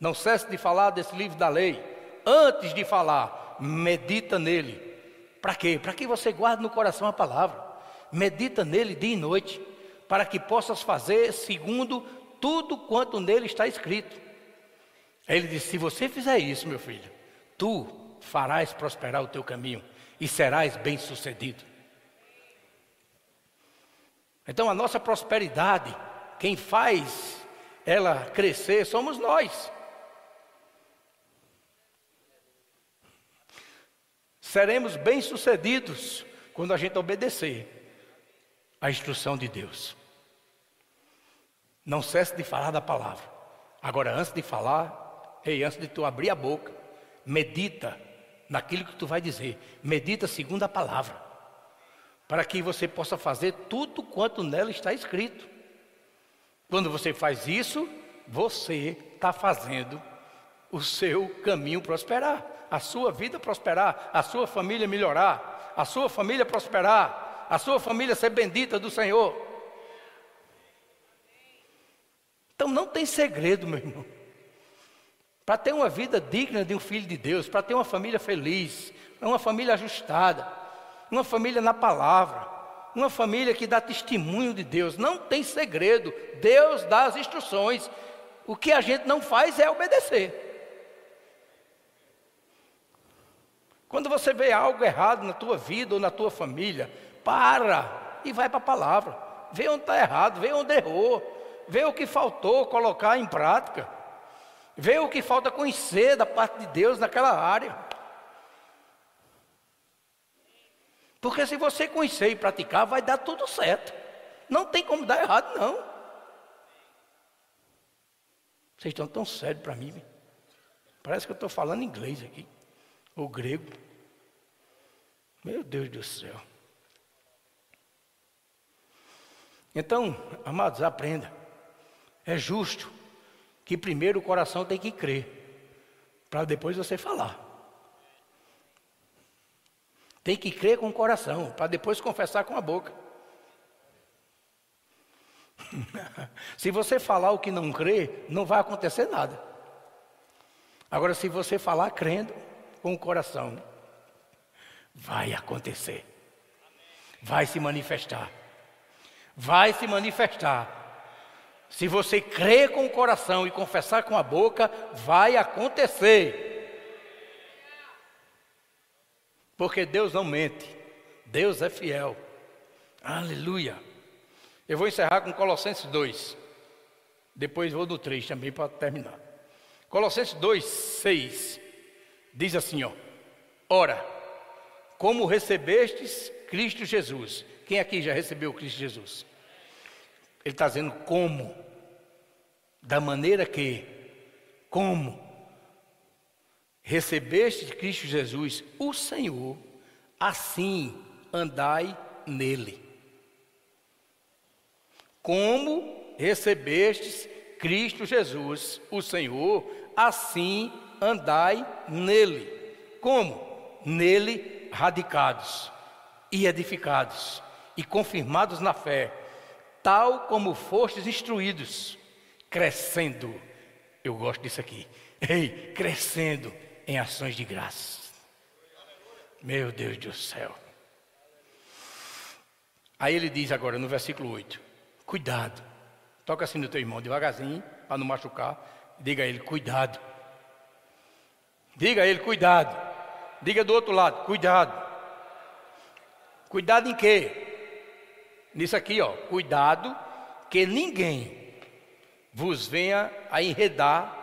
Não cesse de falar desse livro da lei. Antes de falar, medita nele. Para quê? Para que você guarde no coração a palavra. Medita nele dia e noite, para que possas fazer segundo tudo quanto nele está escrito. Ele disse: Se você fizer isso, meu filho, tu farás prosperar o teu caminho e serás bem-sucedido. Então a nossa prosperidade, quem faz ela crescer somos nós. seremos bem-sucedidos quando a gente obedecer a instrução de Deus. Não cesse de falar da palavra. Agora, antes de falar, ei, antes de tu abrir a boca, medita naquilo que tu vai dizer. Medita segundo a palavra. Para que você possa fazer tudo quanto nela está escrito. Quando você faz isso, você está fazendo o seu caminho prosperar a sua vida prosperar, a sua família melhorar, a sua família prosperar, a sua família ser bendita do Senhor. Então não tem segredo, meu irmão. Para ter uma vida digna de um filho de Deus, para ter uma família feliz, uma família ajustada, uma família na palavra, uma família que dá testemunho de Deus, não tem segredo. Deus dá as instruções. O que a gente não faz é obedecer. Quando você vê algo errado na tua vida ou na tua família, para e vai para a palavra. Vê onde está errado, vê onde errou, vê o que faltou colocar em prática, vê o que falta conhecer da parte de Deus naquela área. Porque se você conhecer e praticar, vai dar tudo certo. Não tem como dar errado, não. Vocês estão tão sérios para mim. Parece que eu estou falando inglês aqui ou grego. Meu Deus do céu. Então, amados, aprenda. É justo que primeiro o coração tem que crer, para depois você falar. Tem que crer com o coração, para depois confessar com a boca. *laughs* se você falar o que não crê, não vai acontecer nada. Agora, se você falar crendo, com o coração, vai acontecer. Vai se manifestar. Vai se manifestar. Se você crer com o coração e confessar com a boca, vai acontecer. Porque Deus não mente. Deus é fiel. Aleluia. Eu vou encerrar com Colossenses 2. Depois vou do 3 também para terminar. Colossenses 2, 6. Diz assim, ó: Ora, como recebestes Cristo Jesus. Quem aqui já recebeu Cristo Jesus? Ele está dizendo como, da maneira que, como recebeste Cristo Jesus, o Senhor, assim andai nele. Como recebestes Cristo Jesus, o Senhor, assim andai nele. Como? Nele radicados e edificados e confirmados na fé, tal como fostes instruídos, crescendo. Eu gosto disso aqui. Ei, crescendo em ações de graça. Meu Deus do céu. Aí ele diz agora no versículo 8: Cuidado. Toca assim no teu irmão devagarzinho, para não machucar. Diga a ele: Cuidado. Diga a ele, cuidado. Diga do outro lado, cuidado. Cuidado em quê? Nisso aqui, ó, cuidado que ninguém vos venha a enredar,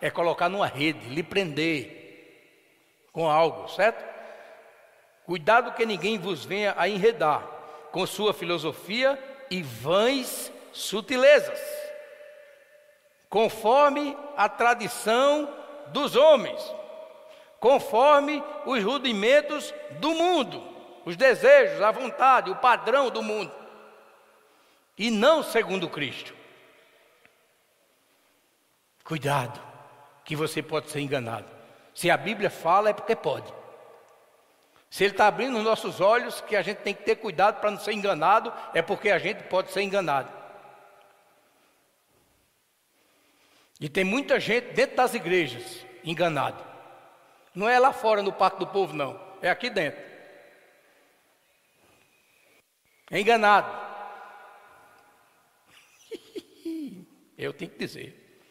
é colocar numa rede, lhe prender com algo, certo? Cuidado que ninguém vos venha a enredar com sua filosofia e vãs sutilezas, conforme a tradição dos homens conforme os rudimentos do mundo, os desejos, a vontade, o padrão do mundo, e não segundo Cristo. Cuidado, que você pode ser enganado. Se a Bíblia fala, é porque pode. Se Ele está abrindo os nossos olhos, que a gente tem que ter cuidado para não ser enganado, é porque a gente pode ser enganado. E tem muita gente dentro das igrejas enganado. Não é lá fora no pátio do povo, não. É aqui dentro. É enganado. Eu tenho que dizer.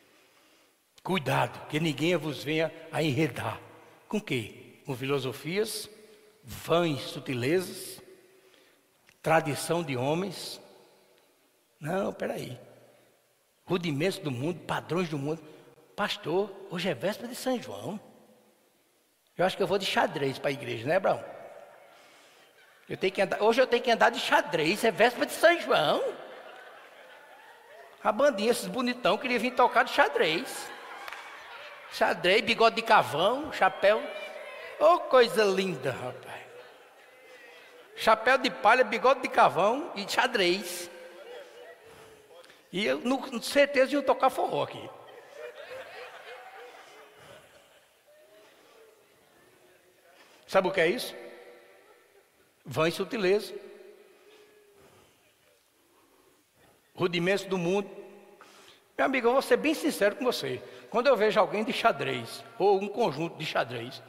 Cuidado, que ninguém vos venha a enredar. Com quê? Com filosofias, vãs sutilezas, tradição de homens. Não, peraí. Rudimentos do mundo, padrões do mundo. Pastor, hoje é véspera de São João. Eu acho que eu vou de xadrez para a igreja, né, Brão? Eu tenho que andar, hoje eu tenho que andar de xadrez, é véspera de São João. A bandinha, esses bonitão, queria vir tocar de xadrez. Xadrez, bigode de cavão, chapéu. Oh, coisa linda, rapaz. Chapéu de palha, bigode de cavão e xadrez. E eu, com certeza, iam tocar forró aqui. Sabe o que é isso? Vã e sutileza. Rudimentos do mundo. Meu amigo, eu vou ser bem sincero com você. Quando eu vejo alguém de xadrez, ou um conjunto de xadrez,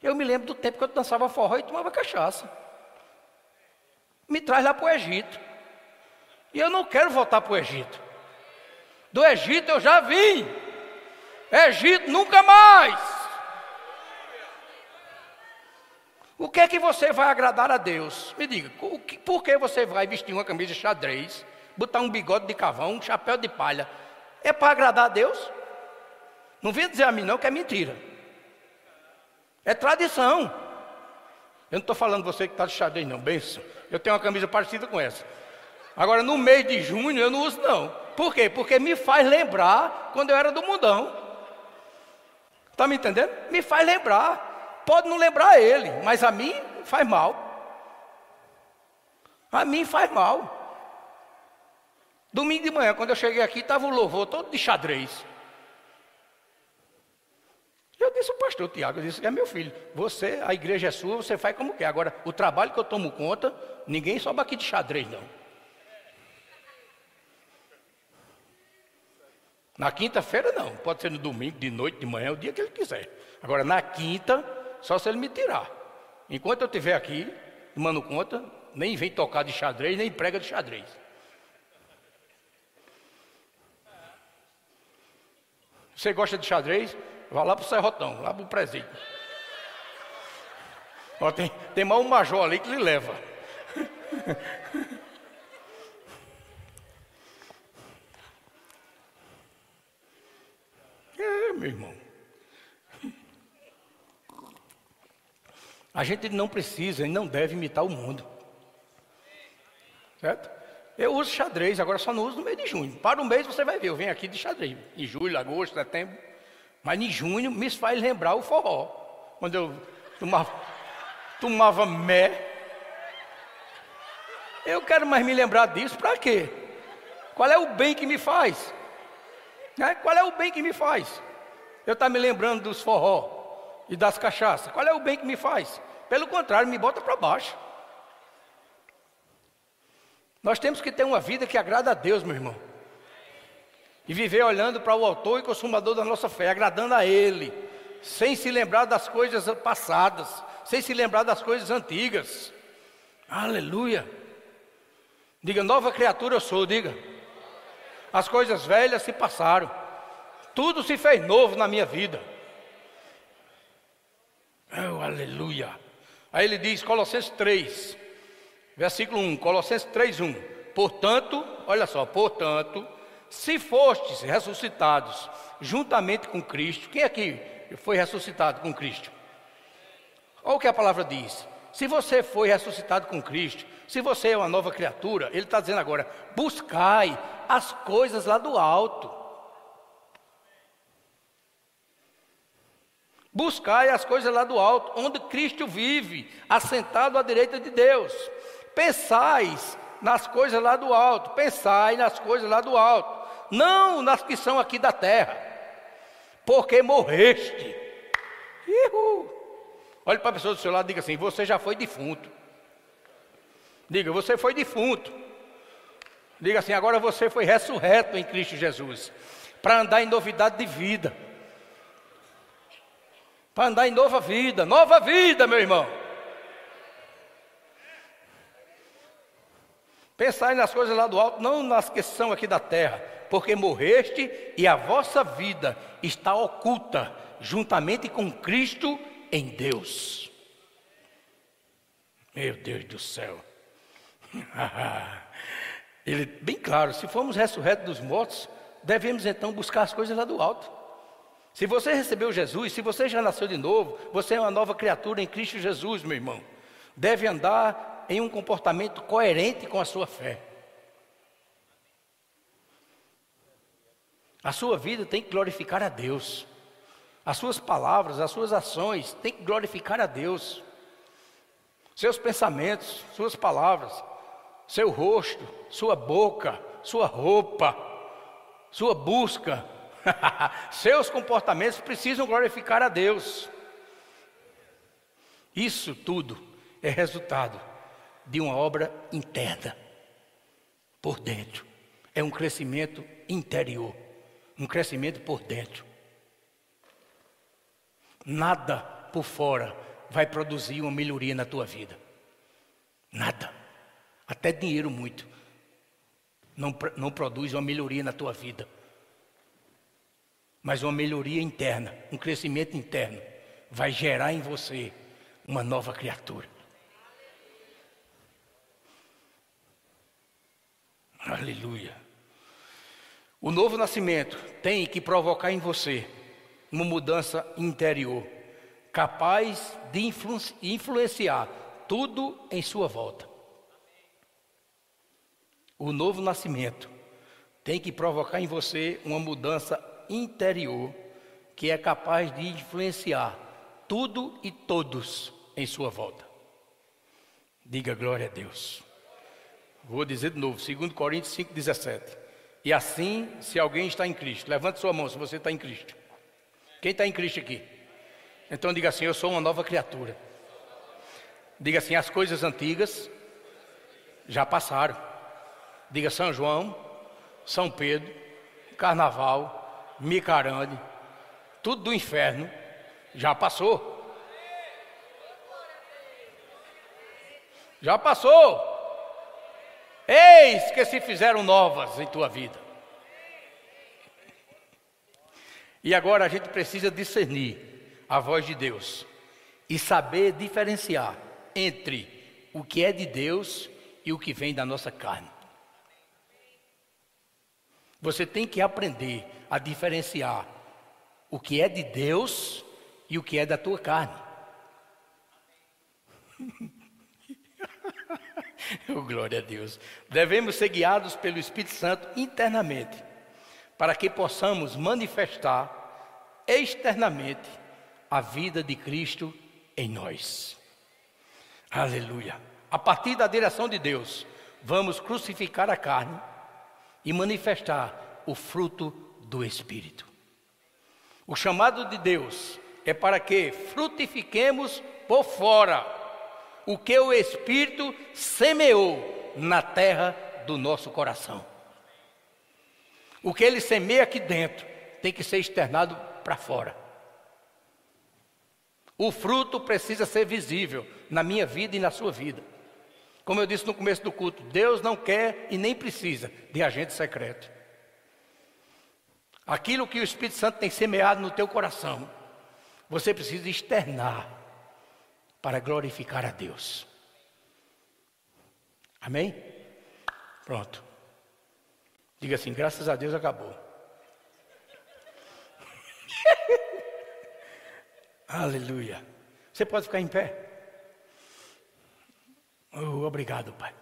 eu me lembro do tempo que eu dançava forró e tomava cachaça. Me traz lá para o Egito. E eu não quero voltar para o Egito. Do Egito eu já vim. Egito nunca mais. O que é que você vai agradar a Deus? Me diga, por que você vai vestir uma camisa de xadrez, botar um bigode de cavão, um chapéu de palha? É para agradar a Deus? Não venha dizer a mim não que é mentira. É tradição. Eu não estou falando você que está de xadrez, não, benção. Eu tenho uma camisa parecida com essa. Agora, no mês de junho, eu não uso, não. Por quê? Porque me faz lembrar quando eu era do mundão. Está me entendendo? Me faz lembrar. Pode não lembrar ele, mas a mim faz mal. A mim faz mal. Domingo de manhã, quando eu cheguei aqui, estava o louvor todo de xadrez. Eu disse ao pastor Tiago, eu disse, é meu filho, você, a igreja é sua, você faz como quer. Agora, o trabalho que eu tomo conta, ninguém sobe aqui de xadrez, não. Na quinta-feira não, pode ser no domingo, de noite, de manhã, o dia que ele quiser. Agora, na quinta, só se ele me tirar. Enquanto eu estiver aqui, tomando conta, nem vem tocar de xadrez, nem prega de xadrez. Você gosta de xadrez? Vá lá para o Serrotão, lá para o presídio. Ó, tem, tem mais um major ali que lhe leva. *laughs* É, meu irmão. A gente não precisa e não deve imitar o mundo. Certo? Eu uso xadrez, agora só não uso no mês de junho. Para um mês você vai ver, eu venho aqui de xadrez. Em julho, agosto, setembro. Mas em junho me faz lembrar o forró. Quando eu tomava, tomava mé. Eu quero mais me lembrar disso, para quê? Qual é o bem que me faz? Né? Qual é o bem que me faz? Eu estar tá me lembrando dos forró e das cachaças. Qual é o bem que me faz? Pelo contrário, me bota para baixo. Nós temos que ter uma vida que agrada a Deus, meu irmão e viver olhando para o autor e consumador da nossa fé, agradando a Ele, sem se lembrar das coisas passadas, sem se lembrar das coisas antigas. Aleluia. Diga, nova criatura eu sou, diga. As coisas velhas se passaram, tudo se fez novo na minha vida. Oh, aleluia. Aí ele diz, Colossenses 3, versículo 1, Colossenses 3, 1. Portanto, olha só, portanto, se fostes ressuscitados juntamente com Cristo, quem aqui foi ressuscitado com Cristo? Olha o que a palavra diz. Se você foi ressuscitado com Cristo, se você é uma nova criatura, ele está dizendo agora: buscai as coisas lá do alto. Buscai as coisas lá do alto, onde Cristo vive, assentado à direita de Deus. Pensais nas coisas lá do alto, pensai nas coisas lá do alto não nas que são aqui da terra, porque morreste. Ihu. Olhe para a pessoa do seu lado e diga assim: Você já foi defunto. Diga, você foi defunto. Diga assim: Agora você foi ressurreto em Cristo Jesus, para andar em novidade de vida, para andar em nova vida, nova vida, meu irmão. Pensai nas coisas lá do alto, não nas que são aqui da terra porque morreste e a vossa vida está oculta juntamente com Cristo em Deus. Meu Deus do céu. *laughs* Ele, bem claro, se formos ressurretos dos mortos, devemos então buscar as coisas lá do alto. Se você recebeu Jesus, se você já nasceu de novo, você é uma nova criatura em Cristo Jesus, meu irmão. Deve andar em um comportamento coerente com a sua fé. A sua vida tem que glorificar a Deus. As suas palavras, as suas ações têm que glorificar a Deus. Seus pensamentos, suas palavras, seu rosto, sua boca, sua roupa, sua busca, *laughs* seus comportamentos precisam glorificar a Deus. Isso tudo é resultado de uma obra interna, por dentro. é um crescimento interior, um crescimento por dentro. Nada por fora vai produzir uma melhoria na tua vida. Nada. Até dinheiro muito. Não, não produz uma melhoria na tua vida. Mas uma melhoria interna, um crescimento interno, vai gerar em você uma nova criatura. Aleluia. O novo nascimento tem que provocar em você uma mudança interior, capaz de influ influenciar tudo em sua volta. O novo nascimento tem que provocar em você uma mudança interior que é capaz de influenciar tudo e todos em sua volta. Diga glória a Deus. Vou dizer de novo, 2 Coríntios 5,17. E assim, se alguém está em Cristo, levante sua mão se você está em Cristo. Quem está em Cristo aqui? Então diga assim: Eu sou uma nova criatura. Diga assim: As coisas antigas já passaram. Diga São João, São Pedro, Carnaval, Micarande, tudo do inferno já passou. Já passou. Eis que se fizeram novas em tua vida. E agora a gente precisa discernir a voz de Deus e saber diferenciar entre o que é de Deus e o que vem da nossa carne. Você tem que aprender a diferenciar o que é de Deus e o que é da tua carne. *laughs* oh, glória a Deus. Devemos ser guiados pelo Espírito Santo internamente para que possamos manifestar externamente a vida de Cristo em nós. Aleluia. A partir da direção de Deus, vamos crucificar a carne e manifestar o fruto do Espírito. O chamado de Deus é para que frutifiquemos por fora o que o Espírito semeou na terra do nosso coração. O que ele semeia aqui dentro tem que ser externado para fora. O fruto precisa ser visível na minha vida e na sua vida. Como eu disse no começo do culto, Deus não quer e nem precisa de agente secreto. Aquilo que o Espírito Santo tem semeado no teu coração, você precisa externar para glorificar a Deus. Amém? Pronto. Diga assim: graças a Deus acabou. *laughs* Aleluia. Você pode ficar em pé. Oh, obrigado, Pai.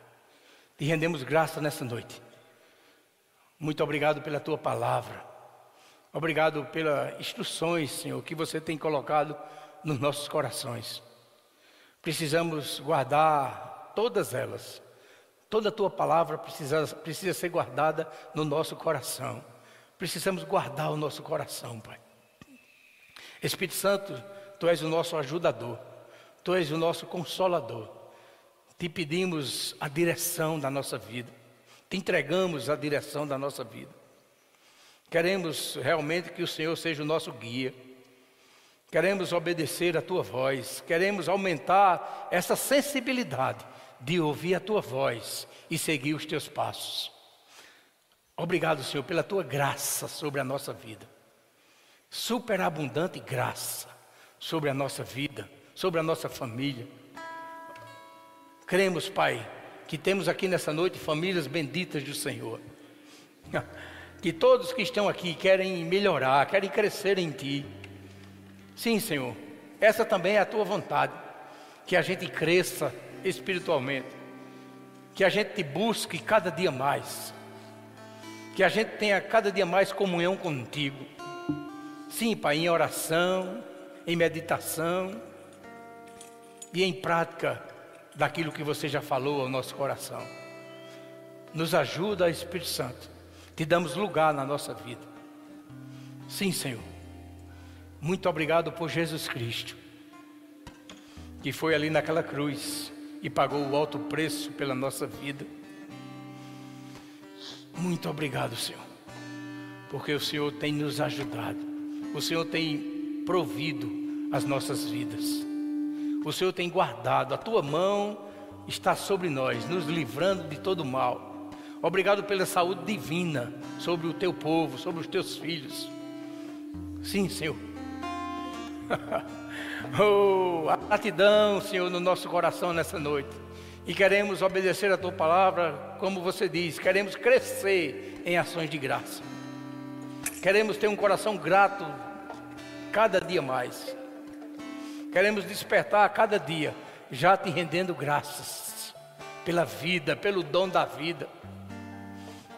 Te rendemos graça nessa noite. Muito obrigado pela tua palavra. Obrigado pelas instruções, Senhor, que você tem colocado nos nossos corações. Precisamos guardar todas elas Toda a tua palavra precisa, precisa ser guardada no nosso coração. Precisamos guardar o nosso coração, Pai. Espírito Santo, Tu és o nosso ajudador, Tu és o nosso consolador. Te pedimos a direção da nossa vida, te entregamos a direção da nossa vida. Queremos realmente que o Senhor seja o nosso guia. Queremos obedecer a tua voz, queremos aumentar essa sensibilidade de ouvir a tua voz e seguir os teus passos. Obrigado, Senhor, pela tua graça sobre a nossa vida. Superabundante graça sobre a nossa vida, sobre a nossa família. Cremos, Pai, que temos aqui nessa noite famílias benditas do Senhor. *laughs* Que todos que estão aqui querem melhorar, querem crescer em Ti. Sim, Senhor, essa também é a Tua vontade. Que a gente cresça espiritualmente. Que a gente te busque cada dia mais. Que a gente tenha cada dia mais comunhão contigo. Sim, Pai, em oração, em meditação e em prática daquilo que você já falou ao nosso coração. Nos ajuda, Espírito Santo. Te damos lugar na nossa vida. Sim, Senhor. Muito obrigado por Jesus Cristo, que foi ali naquela cruz e pagou o alto preço pela nossa vida. Muito obrigado, Senhor, porque o Senhor tem nos ajudado, o Senhor tem provido as nossas vidas, o Senhor tem guardado, a tua mão está sobre nós, nos livrando de todo mal. Obrigado pela saúde divina sobre o teu povo, sobre os teus filhos. Sim, Senhor. *laughs* oh, a gratidão, Senhor, no nosso coração nessa noite. E queremos obedecer a tua palavra, como você diz, queremos crescer em ações de graça. Queremos ter um coração grato cada dia mais. Queremos despertar a cada dia, já te rendendo graças pela vida, pelo dom da vida.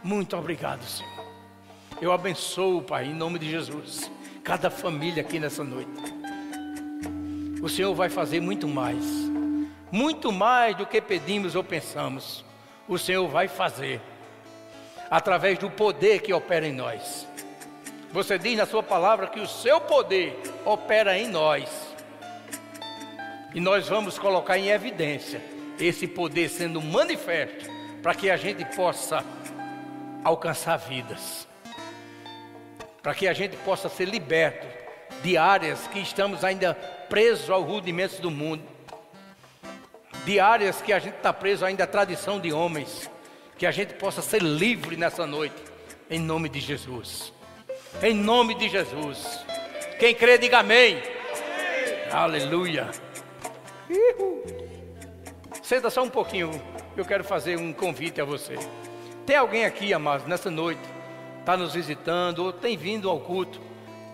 Muito obrigado, Senhor. Eu abençoo, Pai, em nome de Jesus, cada família aqui nessa noite. O Senhor vai fazer muito mais. Muito mais do que pedimos ou pensamos, o Senhor vai fazer, através do poder que opera em nós. Você diz na sua palavra que o seu poder opera em nós, e nós vamos colocar em evidência esse poder sendo manifesto, para que a gente possa alcançar vidas, para que a gente possa ser liberto de áreas que estamos ainda presos aos rudimentos do mundo de áreas que a gente está preso ainda à tradição de homens, que a gente possa ser livre nessa noite, em nome de Jesus. Em nome de Jesus. Quem crê, diga amém. Aleluia. Uhul. Senta só um pouquinho, eu quero fazer um convite a você. Tem alguém aqui, amados, nessa noite, está nos visitando ou tem vindo ao culto,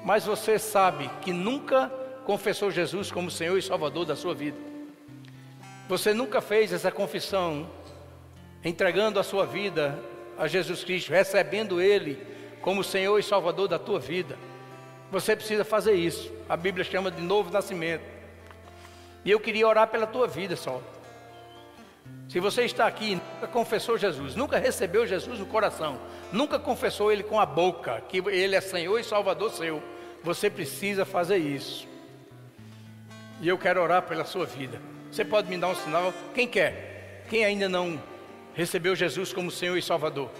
mas você sabe que nunca confessou Jesus como Senhor e Salvador da sua vida. Você nunca fez essa confissão, entregando a sua vida a Jesus Cristo, recebendo Ele como Senhor e Salvador da tua vida. Você precisa fazer isso. A Bíblia chama de novo nascimento. E eu queria orar pela tua vida só. Se você está aqui e nunca confessou Jesus, nunca recebeu Jesus no coração, nunca confessou Ele com a boca, que Ele é Senhor e Salvador seu, você precisa fazer isso. E eu quero orar pela sua vida. Você pode me dar um sinal? Quem quer? Quem ainda não recebeu Jesus como Senhor e Salvador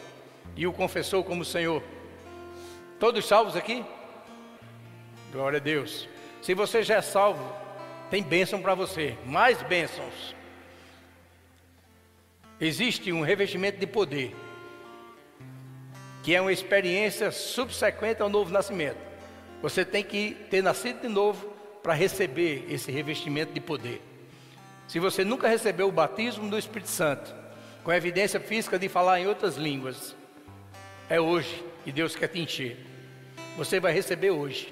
e o confessou como Senhor? Todos salvos aqui? Glória a Deus. Se você já é salvo, tem bênção para você, mais bênçãos. Existe um revestimento de poder, que é uma experiência subsequente ao novo nascimento. Você tem que ter nascido de novo para receber esse revestimento de poder. Se você nunca recebeu o batismo do Espírito Santo, com evidência física de falar em outras línguas, é hoje que Deus quer te encher. Você vai receber hoje.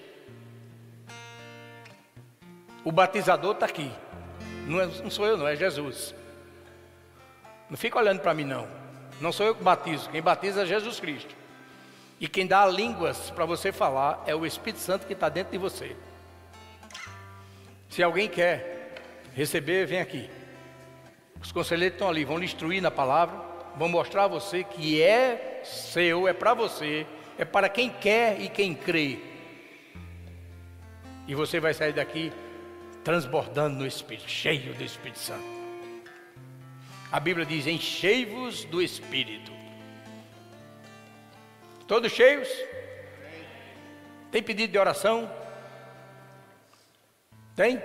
O batizador está aqui. Não, é, não, sou eu, não, é Jesus. Não fica olhando para mim, não. Não sou eu que batizo. Quem batiza é Jesus Cristo. E quem dá línguas para você falar é o Espírito Santo que está dentro de você. Se alguém quer receber, vem aqui. Os conselheiros estão ali, vão lhe instruir na palavra, vão mostrar a você que é seu, é para você, é para quem quer e quem crê. E você vai sair daqui transbordando no Espírito, cheio do Espírito Santo. A Bíblia diz: enchei-vos do Espírito. Todos cheios? Tem pedido de oração? Tem?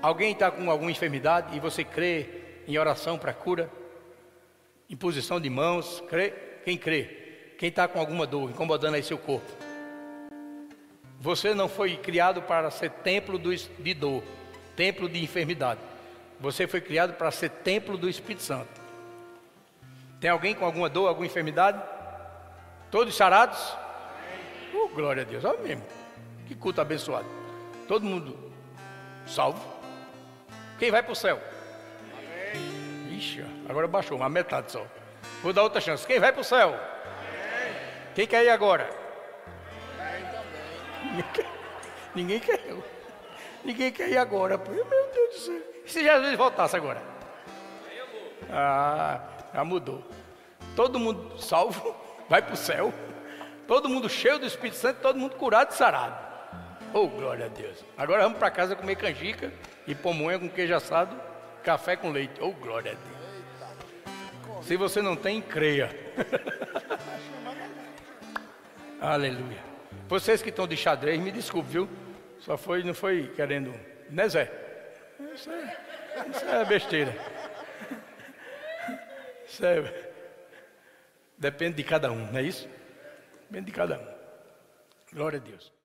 Alguém está com alguma enfermidade e você crê em oração para cura? Imposição de mãos? Crê? Quem crê? Quem está com alguma dor incomodando aí seu corpo? Você não foi criado para ser templo de dor, templo de enfermidade. Você foi criado para ser templo do Espírito Santo. Tem alguém com alguma dor, alguma enfermidade? Todos sarados? Oh, glória a Deus, olha mesmo. Que culto abençoado. Todo mundo salvo. Quem vai para o céu? Amém. Ixi, agora baixou, uma metade só. Vou dar outra chance. Quem vai para o céu? Amém. Quem quer ir agora? Ninguém quer, ninguém quer. Ninguém quer ir agora. Meu Deus do céu. E se Jesus voltasse agora? Ah, já mudou. Todo mundo salvo, *laughs* vai para o céu. Todo mundo cheio do Espírito Santo, todo mundo curado e sarado. Oh, glória a Deus. Agora vamos para casa comer canjica e pamonha com queijo assado, café com leite. Oh, glória a Deus. Se você não tem, creia. *laughs* Aleluia. Vocês que estão de xadrez, me desculpe, viu? Só foi, não foi querendo. Né, Zé? Isso é, isso é besteira. Isso é, depende de cada um, não é isso? Depende de cada um. Glória a Deus.